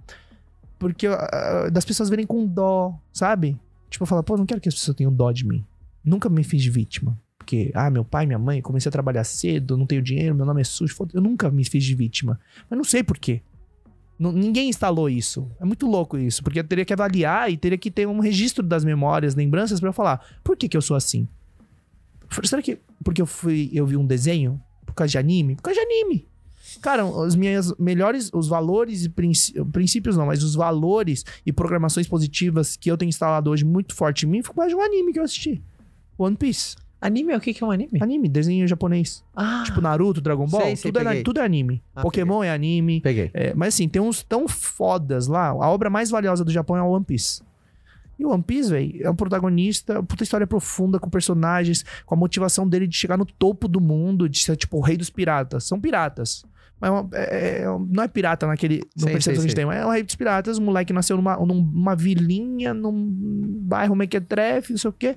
porque uh, das pessoas verem com dó, sabe? Tipo, eu falo, pô, não quero que as pessoas tenham dó de mim. Nunca me fiz vítima. Porque, ah, meu pai, minha mãe, comecei a trabalhar cedo, não tenho dinheiro, meu nome é sujo. Eu nunca me fiz de vítima. Mas não sei por quê. Ninguém instalou isso. É muito louco isso. Porque eu teria que avaliar e teria que ter um registro das memórias, lembranças para eu falar. Por que, que eu sou assim? Será que porque eu fui eu vi um desenho? Por causa de anime? Por causa de anime. Cara, os minhas melhores, os valores e princípios não, mas os valores e programações positivas que eu tenho instalado hoje muito forte em mim, foi mais de um anime que eu assisti. One Piece. Anime é o que, que é um anime? Anime, desenho japonês. Ah, Tipo Naruto, Dragon Ball, Sei, sei, tudo, é, peguei. tudo é anime. Ah, Pokémon é anime. peguei. É, mas assim, tem uns tão fodas lá. A obra mais valiosa do Japão é o One Piece. E o One Piece, velho, é um protagonista, puta história profunda com personagens, com a motivação dele de chegar no topo do mundo, de ser tipo o rei dos piratas. São piratas. Mas é uma- é- é- não é pirata naquele. Percepção sei, que a gente tem, mas é o rei dos piratas. O moleque nasceu numa, numa vilinha, num bairro mequetrefe, não sei o quê.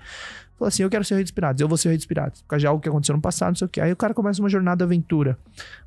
Falou assim: eu quero ser o rei dos piratas, eu vou ser o rei dos piratas. Por causa de algo que aconteceu no passado, não sei o quê. Aí o cara começa uma jornada aventura.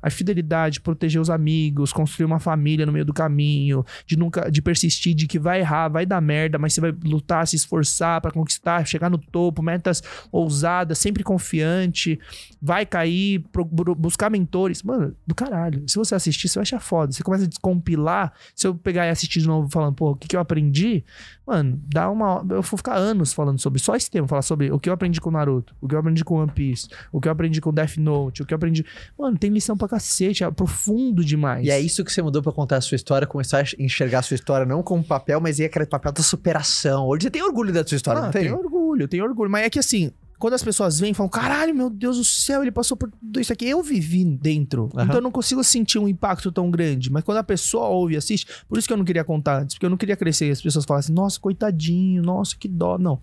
A fidelidade, proteger os amigos, construir uma família no meio do caminho, de nunca, de persistir, de que vai errar, vai dar merda, mas você vai lutar, se esforçar pra conquistar, chegar no topo, metas ousadas, sempre confiante, vai cair, pro- bu- buscar mentores. Mano, do caralho. Se você assistir, você vai achar foda. Você começa a descompilar. Se eu pegar e assistir de novo falando, pô, o que, que eu aprendi? Mano, dá uma. Eu vou ficar anos falando sobre só esse tema, falar sobre o que eu aprendi com Naruto, o que eu aprendi com One Piece, o que eu aprendi com Death Note, o que eu aprendi. Mano, tem lição pra cacete, é profundo demais. E é isso que você mudou pra contar a sua história, começar a enxergar a sua história não como papel, mas é aquele papel da superação. Hoje você tem orgulho da sua história, Ah, não tem? tenho orgulho, tenho orgulho. Mas é que assim, quando as pessoas vêm e falam, caralho, meu Deus do céu, ele passou por tudo isso aqui. Eu vivi dentro. Aham. Então eu não consigo sentir um impacto tão grande. Mas quando a pessoa ouve e assiste, por isso que eu não queria contar antes, porque eu não queria crescer e as pessoas falassem, nossa, coitadinho, nossa, que dó. Não.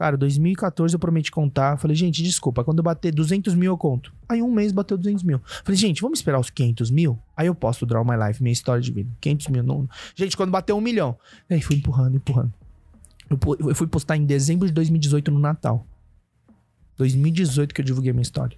Cara, 2014 eu prometi contar. Falei, gente, desculpa, quando eu bater 200 mil eu conto. Aí um mês bateu 200 mil. Falei, gente, vamos esperar os 500 mil? Aí eu posto Draw My Life, minha história de vida. 500 mil. Não... Gente, quando bateu um milhão. Aí fui empurrando, empurrando. Eu fui postar em dezembro de 2018 no Natal. 2018 que eu divulguei minha história.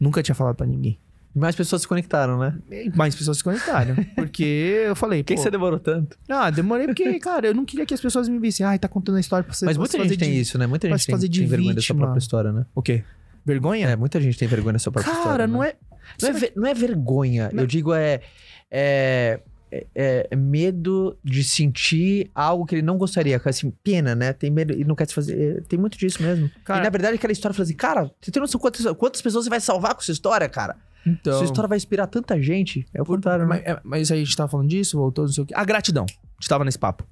Nunca tinha falado pra ninguém. Mais pessoas se conectaram, né? Mais pessoas se conectaram. *laughs* Porque eu falei, Por que, pô, que você demorou tanto? Ah, demorei porque, cara, eu não queria que as pessoas me vissem. Ai, tá contando a história pra você Mas muita gente tem de- isso, né? Muita gente tem, fazer de tem vergonha da sua própria história, né? O quê? Vergonha? É, muita gente tem vergonha da sua própria história. Cara, né? não é. Não é, ve- não é vergonha, Não. eu digo é, é, é- é medo de sentir algo que ele não gostaria, assim, pena, né? Tem medo e não quer se fazer. é, Tem muito disso mesmo. Cara, e na verdade, aquela história fala assim, cara, você tem noção quantas, quantas pessoas você vai salvar com essa história, cara? Então. Sua história vai inspirar tanta gente. É o contrário, né? Mas, é, mas aí a gente tava falando disso, voltou, não sei o quê. A gratidão. A gente tava nesse papo.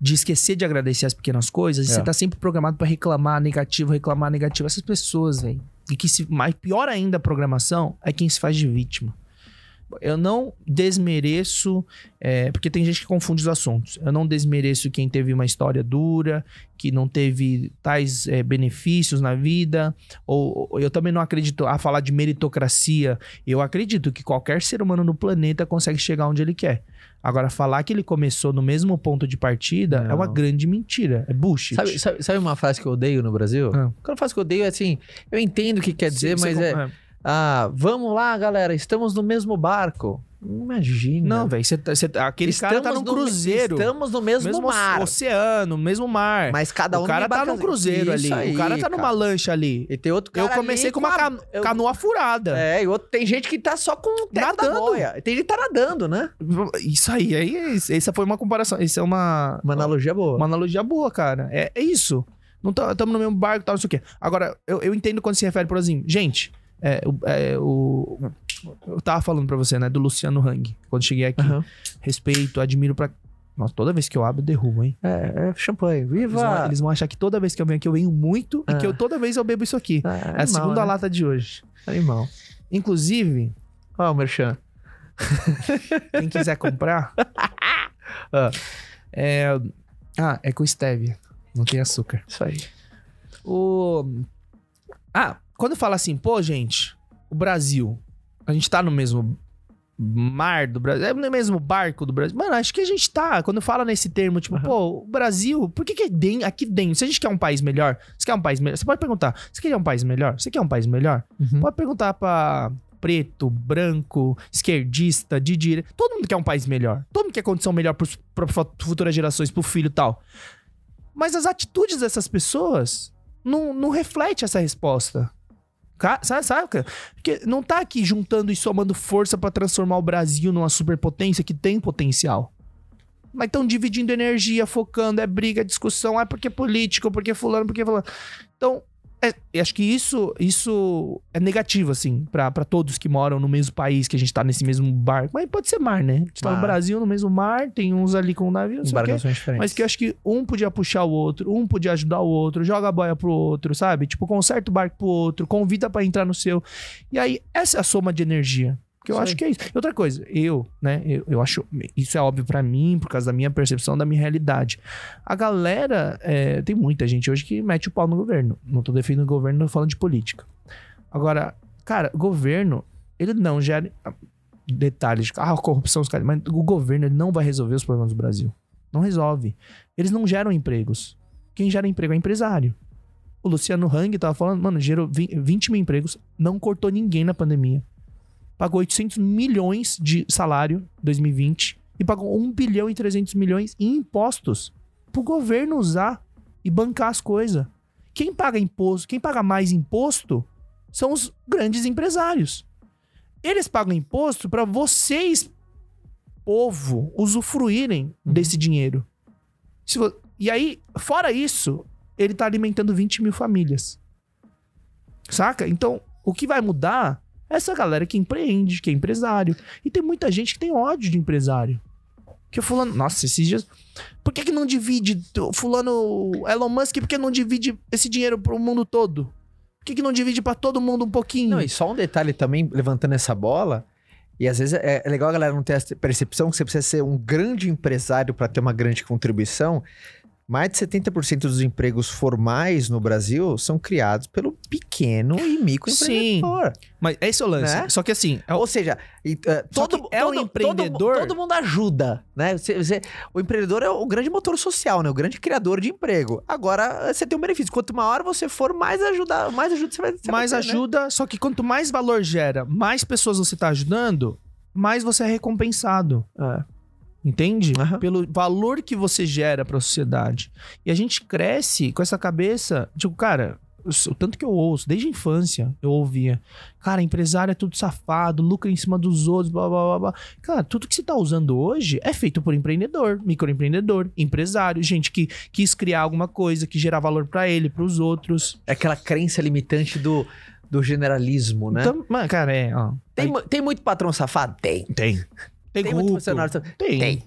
De esquecer de agradecer as pequenas coisas. E É. você tá sempre programado pra reclamar negativo, reclamar negativo. Essas pessoas, velho. E que se. Mas pior ainda a programação é quem se faz de vítima. Eu não desmereço, é, porque tem gente que confunde os assuntos. Eu não desmereço quem teve uma história dura, que não teve tais é, benefícios na vida. Ou, ou eu também não acredito a falar de meritocracia. Eu acredito que qualquer ser humano no planeta consegue chegar onde ele quer. Agora, falar que ele começou no mesmo ponto de partida é uma Não. grande mentira. É bullshit. Sabe, sabe- sabe uma frase que eu odeio no Brasil? Quando eu faço que eu odeio, é assim, eu entendo o que quer dizer, Você- mas você- é. Ah, vamos lá, galera, estamos no mesmo barco. Imagina. Não, velho. tá- tá- Aquele cara tá num no- cruzeiro. Estamos no mesmo, mesmo mar. oceano, mesmo mar. Mas cada um o cara numa tá num cruzeiro ali. aí, o cara tá numa cara. lancha ali. E tem outro cara Eu comecei com uma a- cano- eu- canoa furada. É, e outro tem gente que tá só com o Nadando. boia. Tem gente que tá nadando, né? Isso aí, aí é isso. essa foi uma comparação. Isso é uma, Uma analogia boa. uma analogia boa, cara. É, é isso. Não estamos no mesmo barco e tal, não sei o quê. Agora, eu, eu entendo quando se refere, por exemplo, gente, é, o, é, o- Eu tava falando pra você, né, do Luciano Hang, quando cheguei aqui. Aham. Respeito, admiro pra. Nossa, toda vez que eu abro, eu derrubo, hein? É, é champanhe. Eles Viva! vão, eles vão achar que toda vez que eu venho aqui, eu venho muito Ah. e que eu toda vez eu bebo isso aqui. Ah, É a animal, segunda né? lata de hoje. Animal. Inclusive, Ó, o Merchan. *laughs* quem quiser comprar. *laughs* Ah. é... Ah, é com stevia. Não tem açúcar. Isso aí. O... Ah, quando fala assim, pô, gente, o Brasil, a gente tá no mesmo mar do Brasil, é no mesmo barco do Brasil. Mano, acho que a gente tá, quando fala nesse termo, tipo, Aham. pô, o Brasil, por que que é den- aqui dentro? Se a gente quer um país melhor, você quer um país melhor? Você pode perguntar, você quer um país melhor? Você quer um país melhor? Uhum. Pode perguntar pra preto, branco, esquerdista, de direita. Todo mundo quer um país melhor. Todo mundo quer condição melhor para futuras gerações, pro filho e tal. Mas as atitudes dessas pessoas não, não refletem essa resposta. Sabe, sabe? Porque não tá aqui juntando e somando força pra transformar o Brasil numa superpotência que tem potencial. Mas estão dividindo energia, focando, é briga, é discussão, é porque é político, porque é fulano, porque é fulano. Então, é, acho que isso, isso é negativo, assim, pra pra todos que moram no mesmo país, que a gente tá nesse mesmo barco. Mas pode ser mar, né? A gente tá no. Brasil, no mesmo mar, tem uns ali com um navio, não. Embarcações diferentes. Mas que eu acho que um podia puxar o outro, um podia ajudar o outro, joga a boia pro outro, sabe? Tipo, conserta o barco pro outro, convida pra entrar no seu. E aí, essa é a soma de energia. Que eu Isso acho que é isso. E outra coisa, eu, né, eu, eu acho. Isso é óbvio pra mim, por causa da minha percepção, da minha realidade. A galera. é, tem muita gente hoje que mete o pau no governo. Não tô defendendo o governo, tô falando de política. Agora, cara, o governo, ele não gera. Detalhes, ah, corrupção, os caras. Mas o governo ele não vai resolver os problemas do Brasil. Não resolve. Eles não geram empregos. Quem gera emprego é empresário. O Luciano Hang tava falando, mano, gerou vi- 20 mil empregos, não cortou ninguém na pandemia. Pagou 800 milhões de salário em 2020 e pagou 1 bilhão e 300 milhões em impostos pro governo usar e bancar as coisas. Quem paga imposto, quem paga mais imposto são os grandes empresários. Eles pagam imposto para vocês, povo, usufruírem desse dinheiro. Vo- E aí, fora isso, ele tá alimentando 20 mil famílias. Saca? Então, o que vai mudar essa galera que empreende, que é empresário. E tem muita gente que tem ódio de empresário. Que fulano. Nossa, esses dias. Por que, que não divide? Fulano. Elon Musk, por que não divide esse dinheiro pro mundo todo? Por que, que não divide pra todo mundo um pouquinho? Não, e só um detalhe também, levantando essa bola, e às vezes é, é legal a galera não ter essa percepção que você precisa ser um grande empresário para ter uma grande contribuição. Mais de 70% dos empregos formais no Brasil são criados pelo pequeno e microempreendedor. Mas esse é o lance. Né? Só que assim, é o- Ou seja, eh, todo, é todo- empreendedor- Todo, todo mundo ajuda, né? Você- você- o empreendedor é o grande motor social, né? O grande criador de emprego. Agora, você tem um benefício. Quanto maior você for, mais ajuda, mais ajuda você vai você vai mais ter, né? ajuda, só que quanto mais valor gera, mais pessoas você tá ajudando, mais você é recompensado. É. Entende? Aham. Pelo valor que você gera pra sociedade. E a gente cresce com essa cabeça, tipo, cara, o tanto que eu ouço, desde a infância, eu ouvia. Cara, empresário é tudo safado, lucra em cima dos outros, blá blá blá blá. Cara, tudo que você tá usando hoje é feito por empreendedor, microempreendedor, empresário, gente que quis criar alguma coisa, que gerar valor pra ele, pros outros. É aquela crença limitante do, do generalismo, né? Então, cara, é, ó. tem, Aí- tem muito patrão safado? Tem. tem. Tem, Tem muito funcionário? Tem. Tem.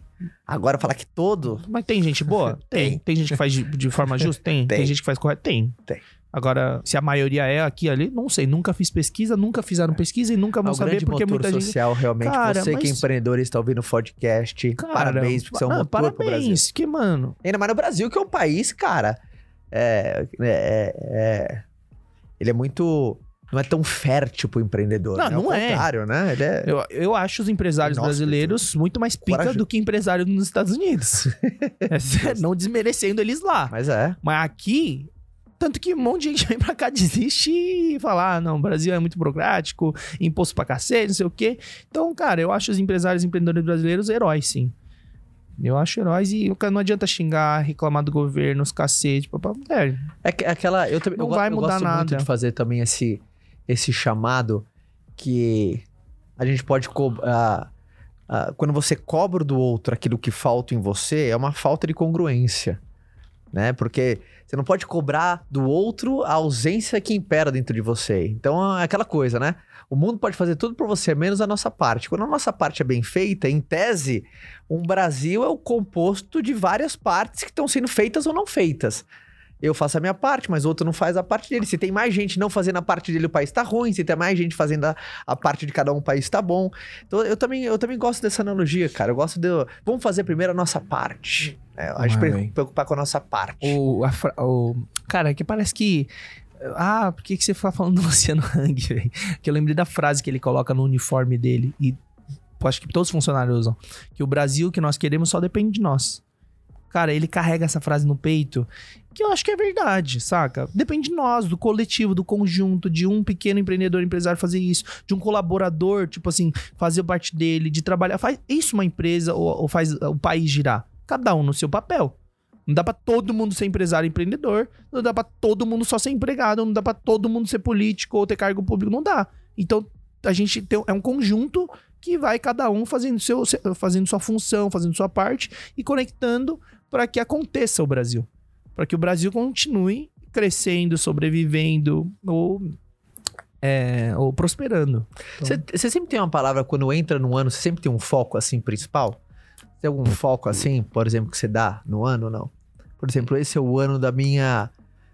Agora falar que todo. Mas tem gente boa? *laughs* Tem. Tem. Tem gente que faz de, de forma *laughs* justa? Tem. tem. Tem. gente que faz correto? Tem. Tem. Agora, se a maioria é aqui ali, não sei. Nunca fiz pesquisa, nunca fizeram pesquisa e nunca vão É saber porque motor muita gente. social, realmente. Cara, você que é mas- empreendedor e está ouvindo o podcast. Cara, parabéns, porque você é um ah, motor pro Brasil. Parabéns, que, mano. Ainda mais no Brasil, que é um país, cara. É, é- é- ele é muito. Não é tão fértil pro empreendedor. Não, né? não é. contrário, né? Ele é. Eu, eu acho os empresários Nossa, brasileiros muito mais pica Corajoso. do que empresários nos Estados Unidos. *laughs* É não desmerecendo eles lá. Mas é. Mas aqui, tanto que um monte de gente vem pra cá, desiste e fala: ah, não, o Brasil é muito burocrático, imposto pra cacete, não sei o quê. Então, cara, eu acho os empresários e empreendedores brasileiros heróis, sim. Eu acho heróis e não adianta xingar, reclamar do governo, os cacete, papá. É, É que- aquela. Eu também. Não eu, vai eu mudar gosto muito nada. de fazer também esse, esse chamado que a gente pode cobrar. quando você cobra do outro aquilo que falta em você, é uma falta de congruência. Né? Porque você não pode cobrar do outro a ausência que impera dentro de você. Então é aquela coisa, né? O mundo pode fazer tudo por você, menos a nossa parte. Quando a nossa parte é bem feita, em tese, um Brasil é o composto de várias partes que estão sendo feitas ou não feitas. Eu faço a minha parte, mas o outro não faz a parte dele. Se tem mais gente não fazendo a parte dele, o país tá ruim. Se tem mais gente fazendo a, a parte de cada um, o país tá bom. Então eu também, eu também gosto dessa analogia, cara. Eu gosto de. Vamos fazer primeiro a nossa parte. É, a gente bem. preocupar com a nossa parte. o, a o- Cara, é que parece que Ah, por que, que você tá falando do *laughs* Luciano Hang, velho? Que eu lembrei da frase que ele coloca no uniforme dele. E acho que todos os funcionários usam. Que o Brasil que nós queremos só depende de nós. Cara, ele carrega essa frase no peito, que eu acho que é verdade, saca? Depende de nós, do coletivo, do conjunto, de um pequeno empreendedor, empresário fazer isso, de um colaborador, tipo assim, fazer parte dele, de trabalhar. Faz isso uma empresa ou, ou faz o país girar. Cada um no seu papel. Não dá pra todo mundo ser empresário e empreendedor, não dá pra todo mundo só ser empregado, não dá pra todo mundo ser político ou ter cargo público, não dá. Então, a gente tem, é um conjunto que vai cada um fazendo, seu, fazendo sua função, fazendo sua parte e conectando para que aconteça o Brasil. Para que o Brasil continue crescendo, sobrevivendo ou, é, ou prosperando. Você Então- sempre tem uma palavra, quando entra no ano, você sempre tem um foco assim principal? Tem algum foco assim, por exemplo, que você dá no ano ou não? Por exemplo, esse é o ano da minha.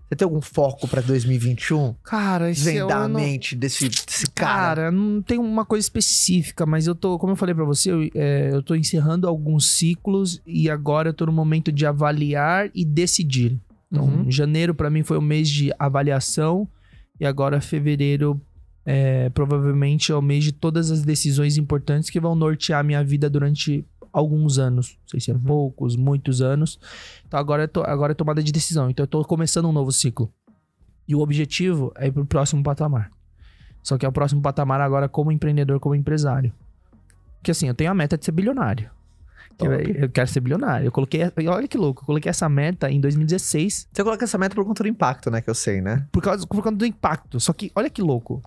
Você tem algum foco pra 2021? Cara, esse Desvendar ano... a mente desse, desse cara. Cara, não tem uma coisa específica, mas eu tô, como eu falei pra você, eu, é, eu tô encerrando alguns ciclos e agora eu tô no momento de avaliar e decidir. Então, Uhum. janeiro pra mim foi o mês de avaliação e agora fevereiro é, provavelmente é o mês de todas as decisões importantes que vão nortear a minha vida durante alguns anos. Não sei se é poucos, muitos anos. Então agora, eu tô, agora é tomada de decisão. Então eu tô começando um novo ciclo. E o objetivo é ir pro próximo patamar. Só que é o próximo patamar agora como empreendedor, como empresário. Porque assim, eu tenho a meta de ser bilionário. Top. eu quero ser bilionário. Eu coloquei. Olha que louco, eu coloquei essa meta em 2016 Você coloca essa meta por conta do impacto, né? Que eu sei, né? por causa, por causa do impacto. Só que, olha que louco.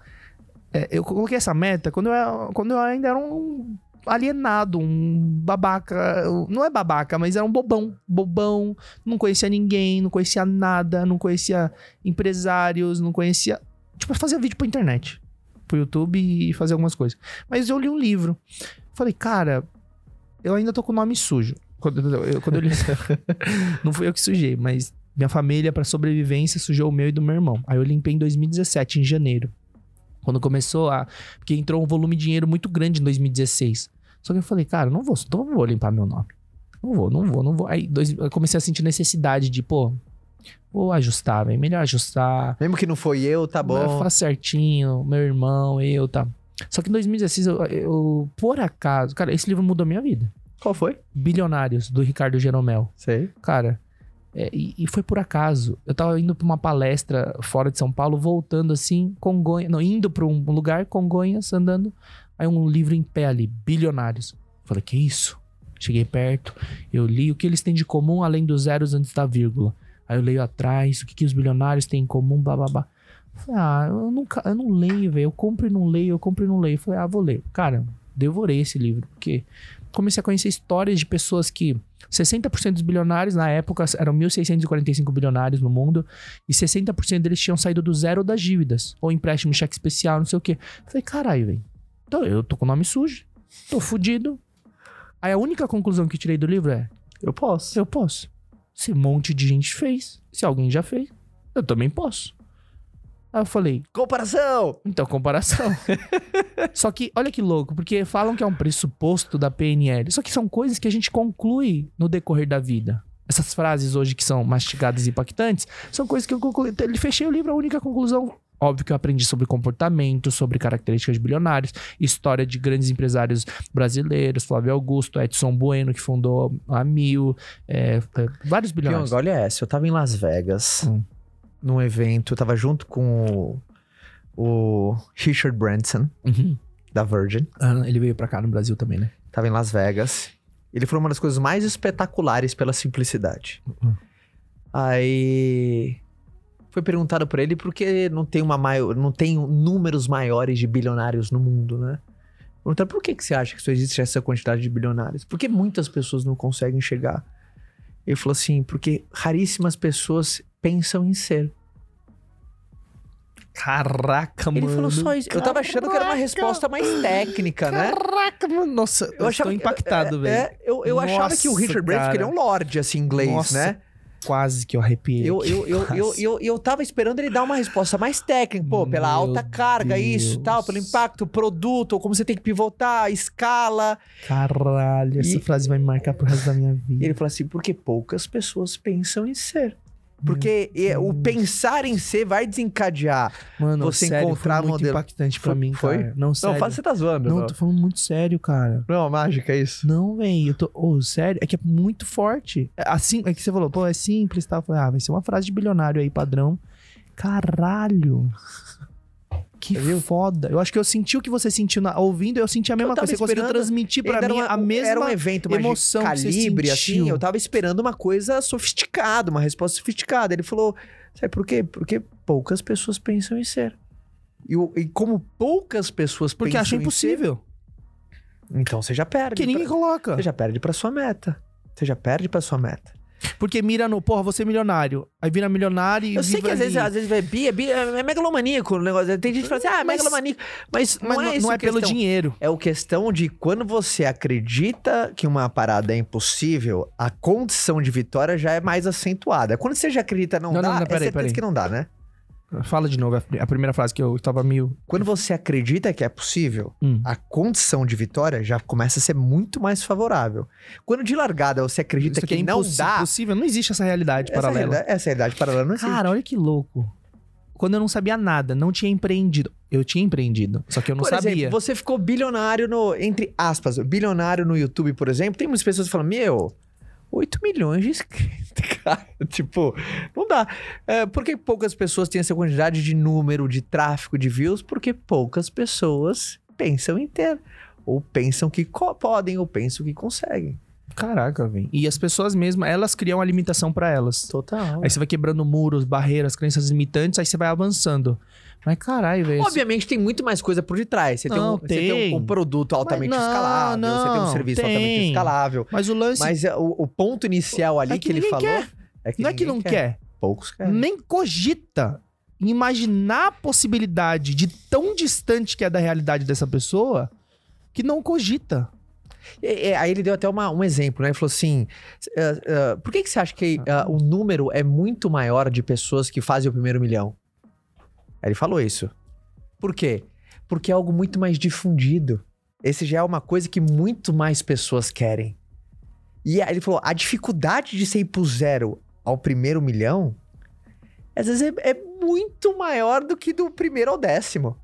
É, eu coloquei essa meta quando eu, quando eu ainda era um alienado, um babaca. Não é babaca, mas era um bobão. Bobão, não conhecia ninguém, não conhecia nada, não conhecia empresários, não conhecia. Tipo, fazia vídeo pra internet, pro YouTube e fazia algumas coisas. Mas eu li um livro. Falei, cara, eu ainda tô com o nome sujo. Quando eu, quando eu li. *laughs* não fui eu que sujei, mas minha família, pra sobrevivência, sujou o meu e do meu irmão. Aí eu limpei em 2017, em janeiro. Quando começou a. Porque entrou um volume de dinheiro muito grande em 2016. Só que eu falei, cara, não vou, não vou limpar meu nome. Não vou, não vou, não vou. Aí dois- eu comecei a sentir necessidade de, pô, vou ajustar, velho. Melhor ajustar. Mesmo que não foi eu, tá bom. Faz certinho, meu irmão, eu, tá. Só que em 2016, eu, eu, por acaso, cara, esse livro mudou minha vida. Qual foi? Bilionários, do Ricardo Jeromel. Sei. Cara, é, e, e foi por acaso. Eu tava indo pra uma palestra fora de São Paulo, voltando assim, Congonhas. Não, indo pra um lugar, Congonhas, andando. Aí um livro em pé ali, Bilionários. Falei, que isso? Cheguei perto, eu li o que eles têm de comum além dos zeros antes da vírgula. Aí eu leio atrás, o que, que os bilionários têm em comum, bababá. Falei, ah, eu, nunca, eu não leio, velho. Eu compro e não leio, eu compro e não leio. Falei, ah, vou ler. Cara, devorei esse livro, porque comecei a conhecer histórias de pessoas que 60% dos bilionários na época eram 1.645 bilionários no mundo e 60% deles tinham saído do zero das dívidas ou empréstimo, cheque especial, não sei o quê. Falei, caralho, velho. Então eu tô com o nome sujo, tô fudido. Aí a única conclusão que tirei do livro é: Eu posso. eu posso. Se um monte de gente fez, se alguém já fez, eu também posso. Aí eu falei, Comparação! então, comparação. *laughs* Só que, olha que louco, porque falam que é um pressuposto da PNL. Só que são coisas que a gente conclui no decorrer da vida. Essas frases hoje que são mastigadas e impactantes são coisas que eu concluí. Ele fechei o livro, a única conclusão. Óbvio que eu aprendi sobre comportamento, sobre características de bilionários, história de grandes empresários brasileiros, Flávio Augusto, Edson Bueno, que fundou a Mil, é, é, vários bilionários. Olha essa. Eu tava em Las Vegas, Hum. num evento, eu tava junto com o, o Richard Branson, Uhum. da Virgin. Ah, ele veio pra cá no Brasil também, né? Tava em Las Vegas. Ele foi uma das coisas mais espetaculares pela simplicidade. Uhum. Aí foi perguntado pra ele por que não tem uma maior, não tem números maiores de bilionários no mundo, né? Perguntaram por que, que você acha que só existe essa quantidade de bilionários? Por que muitas pessoas não conseguem chegar? Ele falou assim, porque raríssimas pessoas pensam em ser. Caraca, Ele mano. falou só isso. Eu tava achando que era uma resposta mais técnica, né? Caraca, mano. Nossa, eu, achava- estou impactado, é, velho. É, eu, eu achava que o Nossa, Richard Branson, porque ele é um lorde, assim, inglês, Nossa, né? Quase que eu arrepiei. Eu, eu, eu, eu, eu, eu tava esperando ele dar uma resposta mais técnica, pô, pela Meu alta carga, isso, Deus. tal, pelo impacto, produto, como você tem que pivotar, escala. Caralho, essa E- frase vai me marcar pro resto da minha E vida. ele falou assim, porque poucas pessoas pensam em ser. Porque o pensar em ser vai desencadear. Mano, Você sério, encontrar foi muito modelo- impactante pra Foi- mim, foi? cara. Não, sério. Não, fala você tá zoando. Não, Não, tô falando muito sério, cara. não é uma mágica isso? Não, velho, eu tô. Ô, sério, é que é muito forte. É Assim, é que você falou, pô, é simples tal. Eu falei, ah, vai ser uma frase de bilionário aí, padrão. Caralho. Que Viu? foda. Eu acho que eu senti o que você sentiu na- ouvindo, eu senti a mesma coisa. Você conseguiu transmitir pra mim a mesma. Era um evento emoção calibre, assim. Eu tava esperando uma coisa sofisticada, uma resposta sofisticada. Ele falou, sabe por quê? Porque poucas pessoas pensam em ser. E, e como poucas pessoas Porque pensam acha em impossível. ser, então você já perde. Que ninguém pra- coloca. Você já perde pra sua meta. Você já perde pra sua meta. Porque mira no, porra, você é milionário. Aí vira milionário e. Eu sei que às vezes, às vezes é, bi, é, bi, é megalomaníaco o negócio. Tem gente que fala assim, ah, é Mas- megalomaníaco. Mas, Mas não é, isso não é pelo dinheiro. É o questão de quando você acredita que uma parada é impossível, a condição de vitória já é mais acentuada. Quando você já acredita não, Não, dá, não, não, é peraí, certeza peraí. que não dá, né? Fala de novo a a primeira frase que eu tava meio. Quando você acredita que é possível, Hum. a condição de vitória já começa a ser muito mais favorável. Quando de largada você acredita Isso que é não dá, possível. Não existe essa realidade essa paralela. realidade, essa realidade paralela não existe. Cara, olha que louco. Quando eu não sabia nada, não tinha empreendido. Eu tinha empreendido, só que eu não por sabia. exemplo, você ficou bilionário no, entre aspas, bilionário no YouTube, por exemplo. Tem muitas pessoas que falam, meu, 8 milhões de inscritos, *laughs* cara. tipo, não dá. É, por que poucas pessoas têm essa quantidade de número, de tráfego, de views? Porque poucas pessoas pensam em ter. Ou pensam que podem, ou pensam que conseguem. Caraca, velho. E as pessoas mesmo, elas criam a limitação pra elas. Total. Aí você vai quebrando muros, barreiras, crenças limitantes, aí você vai avançando. Mas caralho, velho. Obviamente tem muito mais coisa por detrás. Você, Não, tem, um, você tem tem. um, um produto altamente não, escalável, você tem um não, serviço tem. altamente escalável. Mas o lance Mas é, o, o ponto inicial ali É que, que ele falou quer. é que não é que não quer. Poucos querem. nem cogita imaginar a possibilidade de tão distante que é da realidade dessa pessoa que não cogita. É, é, aí ele deu até uma- um exemplo, né? Ele falou assim: é, é, por que, que você acha que é, o número é muito maior de pessoas que fazem o primeiro milhão? Ele falou isso. Por quê? Porque é algo muito mais difundido. Esse já é uma coisa que muito mais pessoas querem. E ele falou: a dificuldade de você ir pro zero ao primeiro milhão, às vezes é, é muito maior do que do primeiro ao décimo.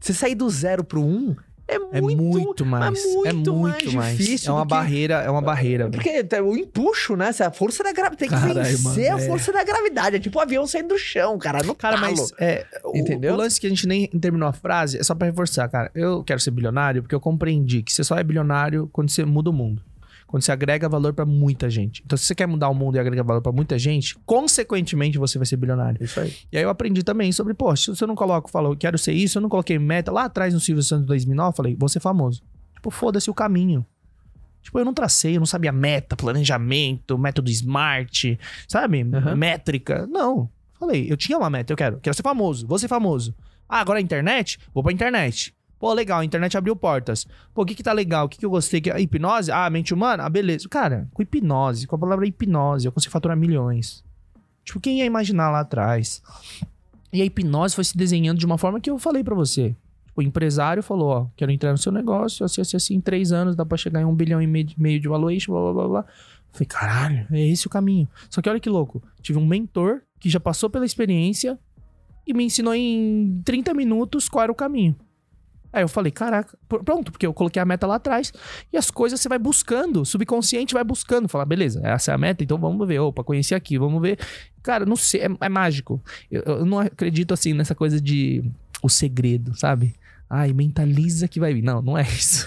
Você sair do zero pro um é muito, É muito mais. muito é muito mais mais. difícil É uma que- barreira, é uma barreira. velho. Porque o empuxo, né? Essa força da gravidade. Tem que Caralho, vencer mano, a é. força da gravidade. É tipo o avião saindo do chão, cara. No Cara, talo. mas é, o, Entendeu? o lance que a gente nem terminou a frase é só pra reforçar, cara. Eu quero ser bilionário porque eu compreendi que você só é bilionário quando você muda o mundo. Quando você agrega valor pra muita gente. Então, se você quer mudar o mundo e agregar valor pra muita gente, consequentemente você vai ser bilionário. Isso aí. E aí eu aprendi também sobre, pô, se eu não coloco, falo, quero ser isso, eu não coloquei meta. Lá atrás no Silvio Santos 2009, eu falei, vou ser famoso. Tipo, foda-se o caminho. Tipo, eu não tracei, eu não sabia meta, planejamento, método smart, sabe? Aham. Métrica. Não. Falei, eu tinha uma meta, eu quero. Quero ser famoso, vou ser famoso. Ah, agora a internet? Vou pra internet. Pô, legal, a internet abriu portas. Pô, o que que tá legal? O que que eu gostei? Que- a hipnose? Ah, mente humana? Ah, beleza. Cara, com hipnose, com a palavra hipnose, eu consigo faturar milhões. Tipo, quem ia imaginar lá atrás? E a hipnose foi se desenhando de uma forma que eu falei pra você. Tipo, o empresário falou, ó, quero entrar no seu negócio, assim, assim, assim, em três anos dá pra chegar em um bilhão e meio de- valuation, blá, blá, blá, blá. Falei, caralho, é esse o caminho. Só que olha que louco. Tive um mentor que já passou pela experiência e me ensinou em 30 minutos qual era o caminho. Aí eu falei, caraca, pr- pronto, porque eu coloquei a meta lá atrás e as coisas você vai buscando, subconsciente vai buscando. Falar, beleza, essa é a meta, então vamos ver. Opa, conheci aqui, vamos ver. Cara, não sei, é, é mágico. Eu, eu não acredito assim nessa coisa de o segredo, sabe? Ai, mentaliza que vai vir. Não, não é *laughs* isso.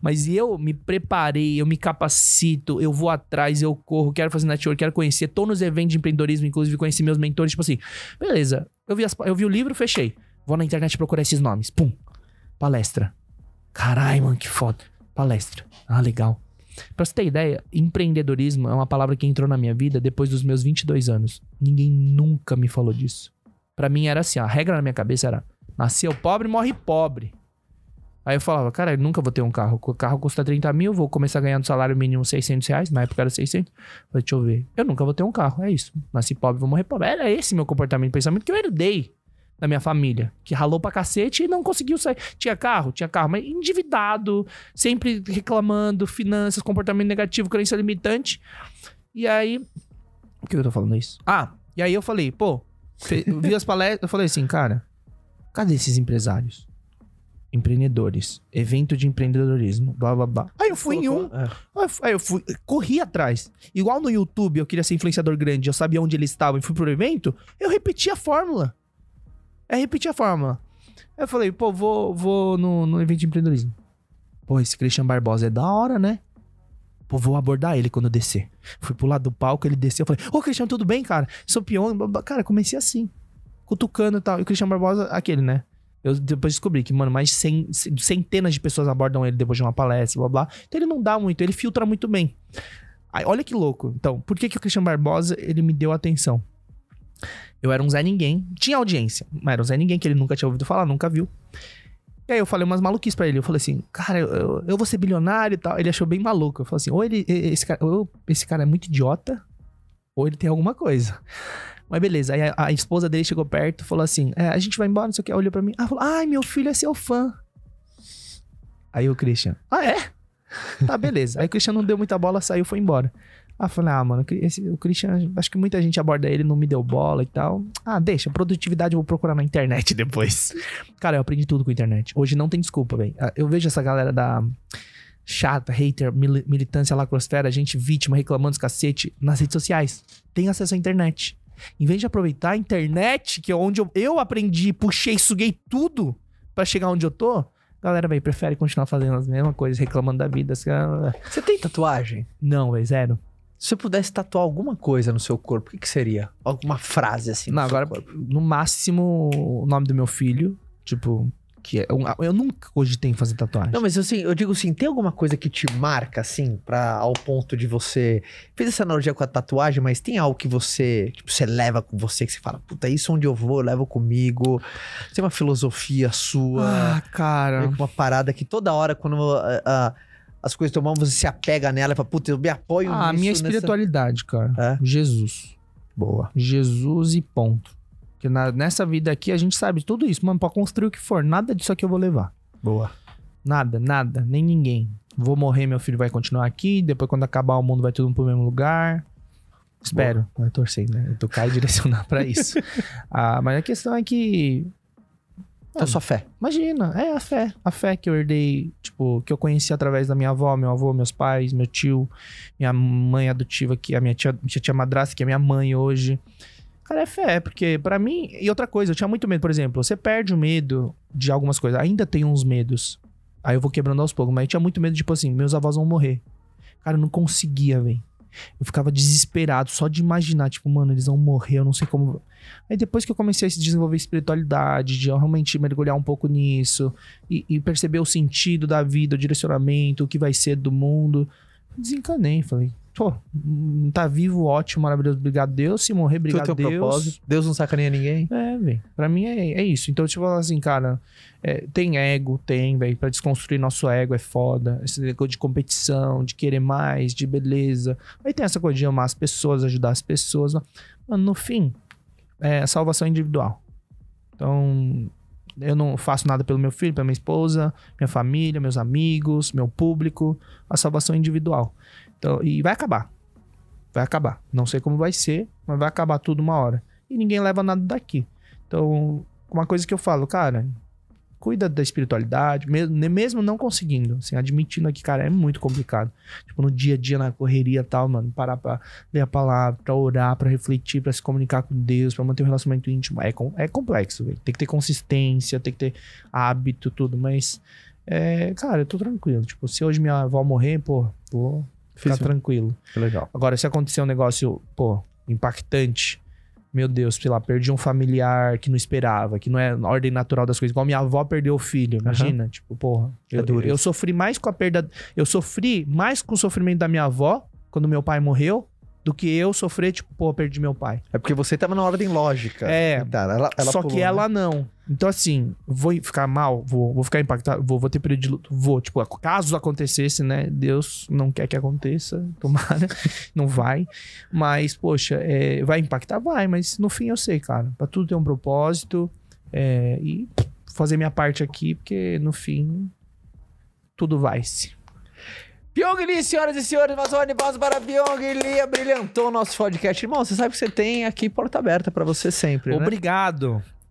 Mas eu me preparei, eu me capacito, eu vou atrás, eu corro, quero fazer network, quero conhecer. Tô nos eventos de empreendedorismo, inclusive conheci meus mentores, tipo assim, beleza, eu vi, as- eu vi o livro, fechei. Vou na internet procurar esses nomes. Pum. Palestra. Carai, mano, que foda. Palestra. Ah, legal. Pra você ter ideia, empreendedorismo é uma palavra que entrou na minha vida depois dos meus 22 anos. Ninguém nunca me falou disso. Pra mim era assim, a regra na minha cabeça era: nasceu pobre, morre pobre. Aí eu falava, cara, eu nunca vou ter um carro. O carro custa 30 mil, vou começar a ganhar no salário mínimo 600 reais. Na época era 600. Falei, deixa eu ver. Eu nunca vou ter um carro, é isso. Nasci pobre, vou morrer pobre. Era esse meu comportamento, pensamento que eu herdei da minha família. Que ralou pra cacete e não conseguiu sair. Tinha carro? Tinha carro, mas endividado. Sempre reclamando, finanças, comportamento negativo, crença limitante. E aí, que eu tô falando isso? Ah, e aí eu falei, pô, vi as palestras, eu falei assim, cara, cadê esses empresários? Empreendedores, evento de empreendedorismo, blá blá blá. Aí eu fui em um, É. Aí eu fui- corri atrás. Igual no YouTube, eu queria ser influenciador grande, eu sabia onde eles estavam e fui pro evento, eu repeti a fórmula. É repetir a fórmula. Eu falei, pô, vou, vou no, no evento de empreendedorismo. Pô, esse Christian Barbosa é da hora, né? Pô, vou abordar ele quando eu descer. Fui pro lado do palco, ele desceu, eu falei, ô Christian, tudo bem, cara? Sou peão. Cara, comecei assim, cutucando e tal. E o Christian Barbosa, aquele, né? Eu depois descobri que, mano, mais de centenas de pessoas abordam ele depois de uma palestra, blá blá. Então ele não dá muito, ele filtra muito bem. Aí, olha que louco. Então, por que, que o Christian Barbosa, ele me deu atenção? Eu era um Zé Ninguém, tinha audiência, mas era um Zé Ninguém que ele nunca tinha ouvido falar, nunca viu. E aí eu falei umas maluquices pra ele. Eu falei assim, cara, eu, eu, vou ser bilionário e tal. Ele achou bem maluco. Eu falei assim, ou ele, esse cara, ou esse cara é muito idiota, ou ele tem alguma coisa. Mas beleza, aí a, a esposa dele chegou perto falou assim: é, a gente vai embora, não sei o que. Olhou pra mim. Ah, falou: ai, meu filho é seu fã. Aí o Christian: ah, é? Tá, beleza. Aí o Christian não deu muita bola, saiu foi embora. Ah, eu falei: ah, mano, esse, o Christian, acho que muita gente aborda ele, não me deu bola e tal. Ah, deixa, produtividade eu vou procurar na internet *laughs* depois. Cara, eu aprendi tudo com a internet. Hoje não tem desculpa, velho. Ah, Eu vejo essa galera da chata, hater, mili- militância lacrosfera, gente vítima, reclamando dos cacete nas redes sociais. Tem acesso à internet. Em vez de aproveitar a internet, que é onde eu, eu aprendi, puxei, suguei tudo pra chegar onde eu tô, galera, velho, prefere continuar fazendo as mesmas coisas, reclamando da vida. assim, ah, Você tem tatuagem? Não, velho, zero. Se você pudesse tatuar alguma coisa no seu corpo, o que, que seria? Alguma frase assim? Não, agora, corpo? no máximo, o nome do meu filho, tipo, que é. um- eu nunca cogitei em fazer tatuagem. Não, mas assim, eu digo assim, tem alguma coisa que te marca, assim, pra, ao ponto de você. Fez essa analogia com a tatuagem, mas tem algo que você, tipo, você leva com você, que você fala, puta, isso onde eu vou, eu levo comigo. Tem uma filosofia sua, Ah, cara. uma parada que toda hora, quando ah, ah, as coisas tomam, você se apega nela e fala, puta, eu me apoio Ah, a minha nessa- espiritualidade, cara. É? Jesus. Boa. Jesus e ponto. Porque na- nessa vida aqui a gente sabe tudo isso, mano, pra construir o que for. Nada disso aqui eu vou levar. Boa. Nada, nada, nem ninguém. Vou morrer, meu filho vai continuar aqui. Depois, quando acabar o mundo, vai todo mundo pro mesmo lugar. Espero. Vai torcer, né? Eu tocar e *laughs* direcionar pra isso. *laughs* ah, mas a questão é que. Então, sua fé. Imagina, é a fé. A fé que eu herdei, tipo, que eu conheci através da minha avó, meu avô, meus pais, meu tio, minha mãe adotiva, que é a minha tia, minha tia madrasta, que é minha mãe hoje. Cara, é fé, porque pra mim. E outra coisa, eu tinha muito medo, por exemplo, você perde o medo de algumas coisas. Ainda tenho uns medos. Aí eu vou quebrando aos poucos, mas eu tinha muito medo, tipo assim, meus avós vão morrer. Cara, eu não conseguia, velho. Eu ficava desesperado só de imaginar, tipo, mano, eles vão morrer, eu não sei como. Aí depois que eu comecei a se desenvolver espiritualidade, de realmente mergulhar um pouco nisso e, e perceber o sentido da vida, o direcionamento, o que vai ser do mundo, desencanei. Falei, pô, hum, tá vivo, ótimo, maravilhoso, obrigado Deus. Se morrer, obrigado Deus. propósito. Deus não sacaneia ninguém. É, velho. Pra mim é, é isso. Então, tipo assim, cara, é, tem ego, tem, velho. Pra desconstruir nosso ego é foda. Esse negócio de competição, de querer mais, de beleza. Aí tem essa coisa de amar as pessoas, ajudar as pessoas. Mano, no fim, é salvação individual. Então, eu não faço nada pelo meu filho, pela minha esposa, minha família, meus amigos, meu público. A salvação individual. Então, e vai acabar. Vai acabar. Não sei como vai ser, mas vai acabar tudo uma hora. E ninguém leva nada daqui. Então, uma coisa que eu falo, cara, cuida da espiritualidade, mesmo, não conseguindo, assim, admitindo aqui, cara, é muito complicado. Tipo, no dia a dia, na correria e tal, mano, parar pra ler a palavra, pra orar, pra refletir, pra se comunicar com Deus, pra manter um relacionamento íntimo, é, é complexo, velho. Tem que ter consistência, tem que ter hábito, tudo, mas, é, cara, eu tô tranquilo. Tipo, se hoje minha avó morrer, pô, vou ficar Fiz- tranquilo. Que legal. Agora, se acontecer um negócio, pô, impactante, meu Deus, sei lá, perdi um familiar que não esperava, que não é na ordem natural das coisas. Igual minha avó perdeu o filho, imagina. Tipo, porra. É Eu, eu sofri mais com a perda. Eu sofri mais com o sofrimento da minha avó quando meu pai morreu do que eu sofrer, tipo, pô, perdi meu pai. É porque você tava na ordem lógica. É. Tá, ela, ela Só pulou, que né? ela não. Então, assim, vou ficar mal, vou, vou ficar impactado, vou, vou ter período de luto, vou. Tipo, caso acontecesse, né? Deus não quer que aconteça, *laughs* tomara, não vai. Mas, poxa, é, vai impactar? Vai, mas no fim eu sei, cara. Pra tudo ter um propósito é, e fazer minha parte aqui, porque no fim tudo vai-se. Pyong Lee, senhoras e senhores, mais um animal para Pyong Lee, brilhantou o nosso podcast. Irmão, você sabe que você tem aqui porta aberta pra você sempre, né?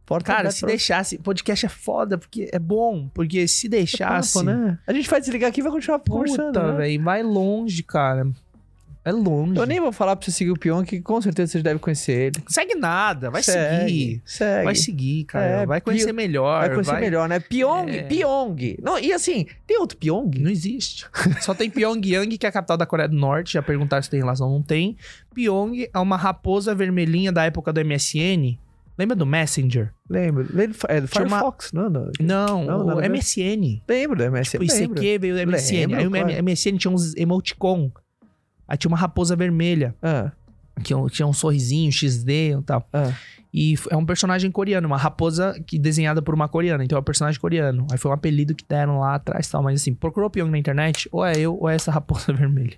Porta Cara, se pra deixasse. Podcast é foda, porque é bom. Porque se deixasse. Papo, né? A gente vai desligar aqui e vai continuar conversando, Puta, né? velho. Vai longe, cara. É longe. Eu nem vou falar pra você seguir o Pyong, que com certeza você deve conhecer ele. Segue nada. Vai Segue, seguir. Segue. Vai seguir, cara. É, vai conhecer Pio- melhor. Vai conhecer melhor, né? Pyong, É. Pyong. Não, e assim, tem outro Pyong? Não existe. Só tem Pyongyang, que é a capital da Coreia do Norte. Já perguntaram se tem relação, não tem. Pyong é uma raposa vermelhinha da época do MSN. Lembra do Messenger? Lembro. É do Firefox, não, não. Não, Não, a o. MSN. Lembro do MSN. Tipo, lembro. ICQ veio do MSN. Lembro, Aí o claro. MSN tinha uns emoticon. Aí tinha uma raposa vermelha. Ah, Que tinha um sorrisinho, XD e tal. ah. E é um personagem coreano, uma raposa que desenhada por uma coreana. Então é um personagem coreano. Aí foi um apelido que deram lá atrás e tal. Mas assim, procurou Pyong na internet, ou é eu ou é essa raposa *laughs* vermelha.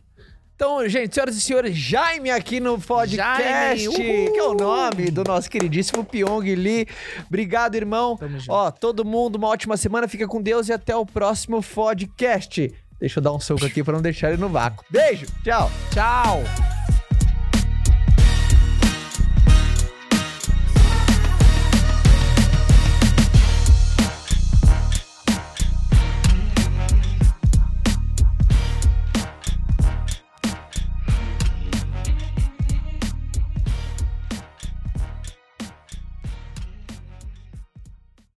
Então, gente, senhoras e senhores, Jaime aqui no podcast, que é o nome do nosso queridíssimo Pyong Lee. Obrigado, irmão. Tamo junto. Ó, todo mundo, uma ótima semana, fica com Deus e até o próximo podcast. Deixa eu dar um soco aqui pra não deixar ele no vácuo. Beijo, tchau. Tchau!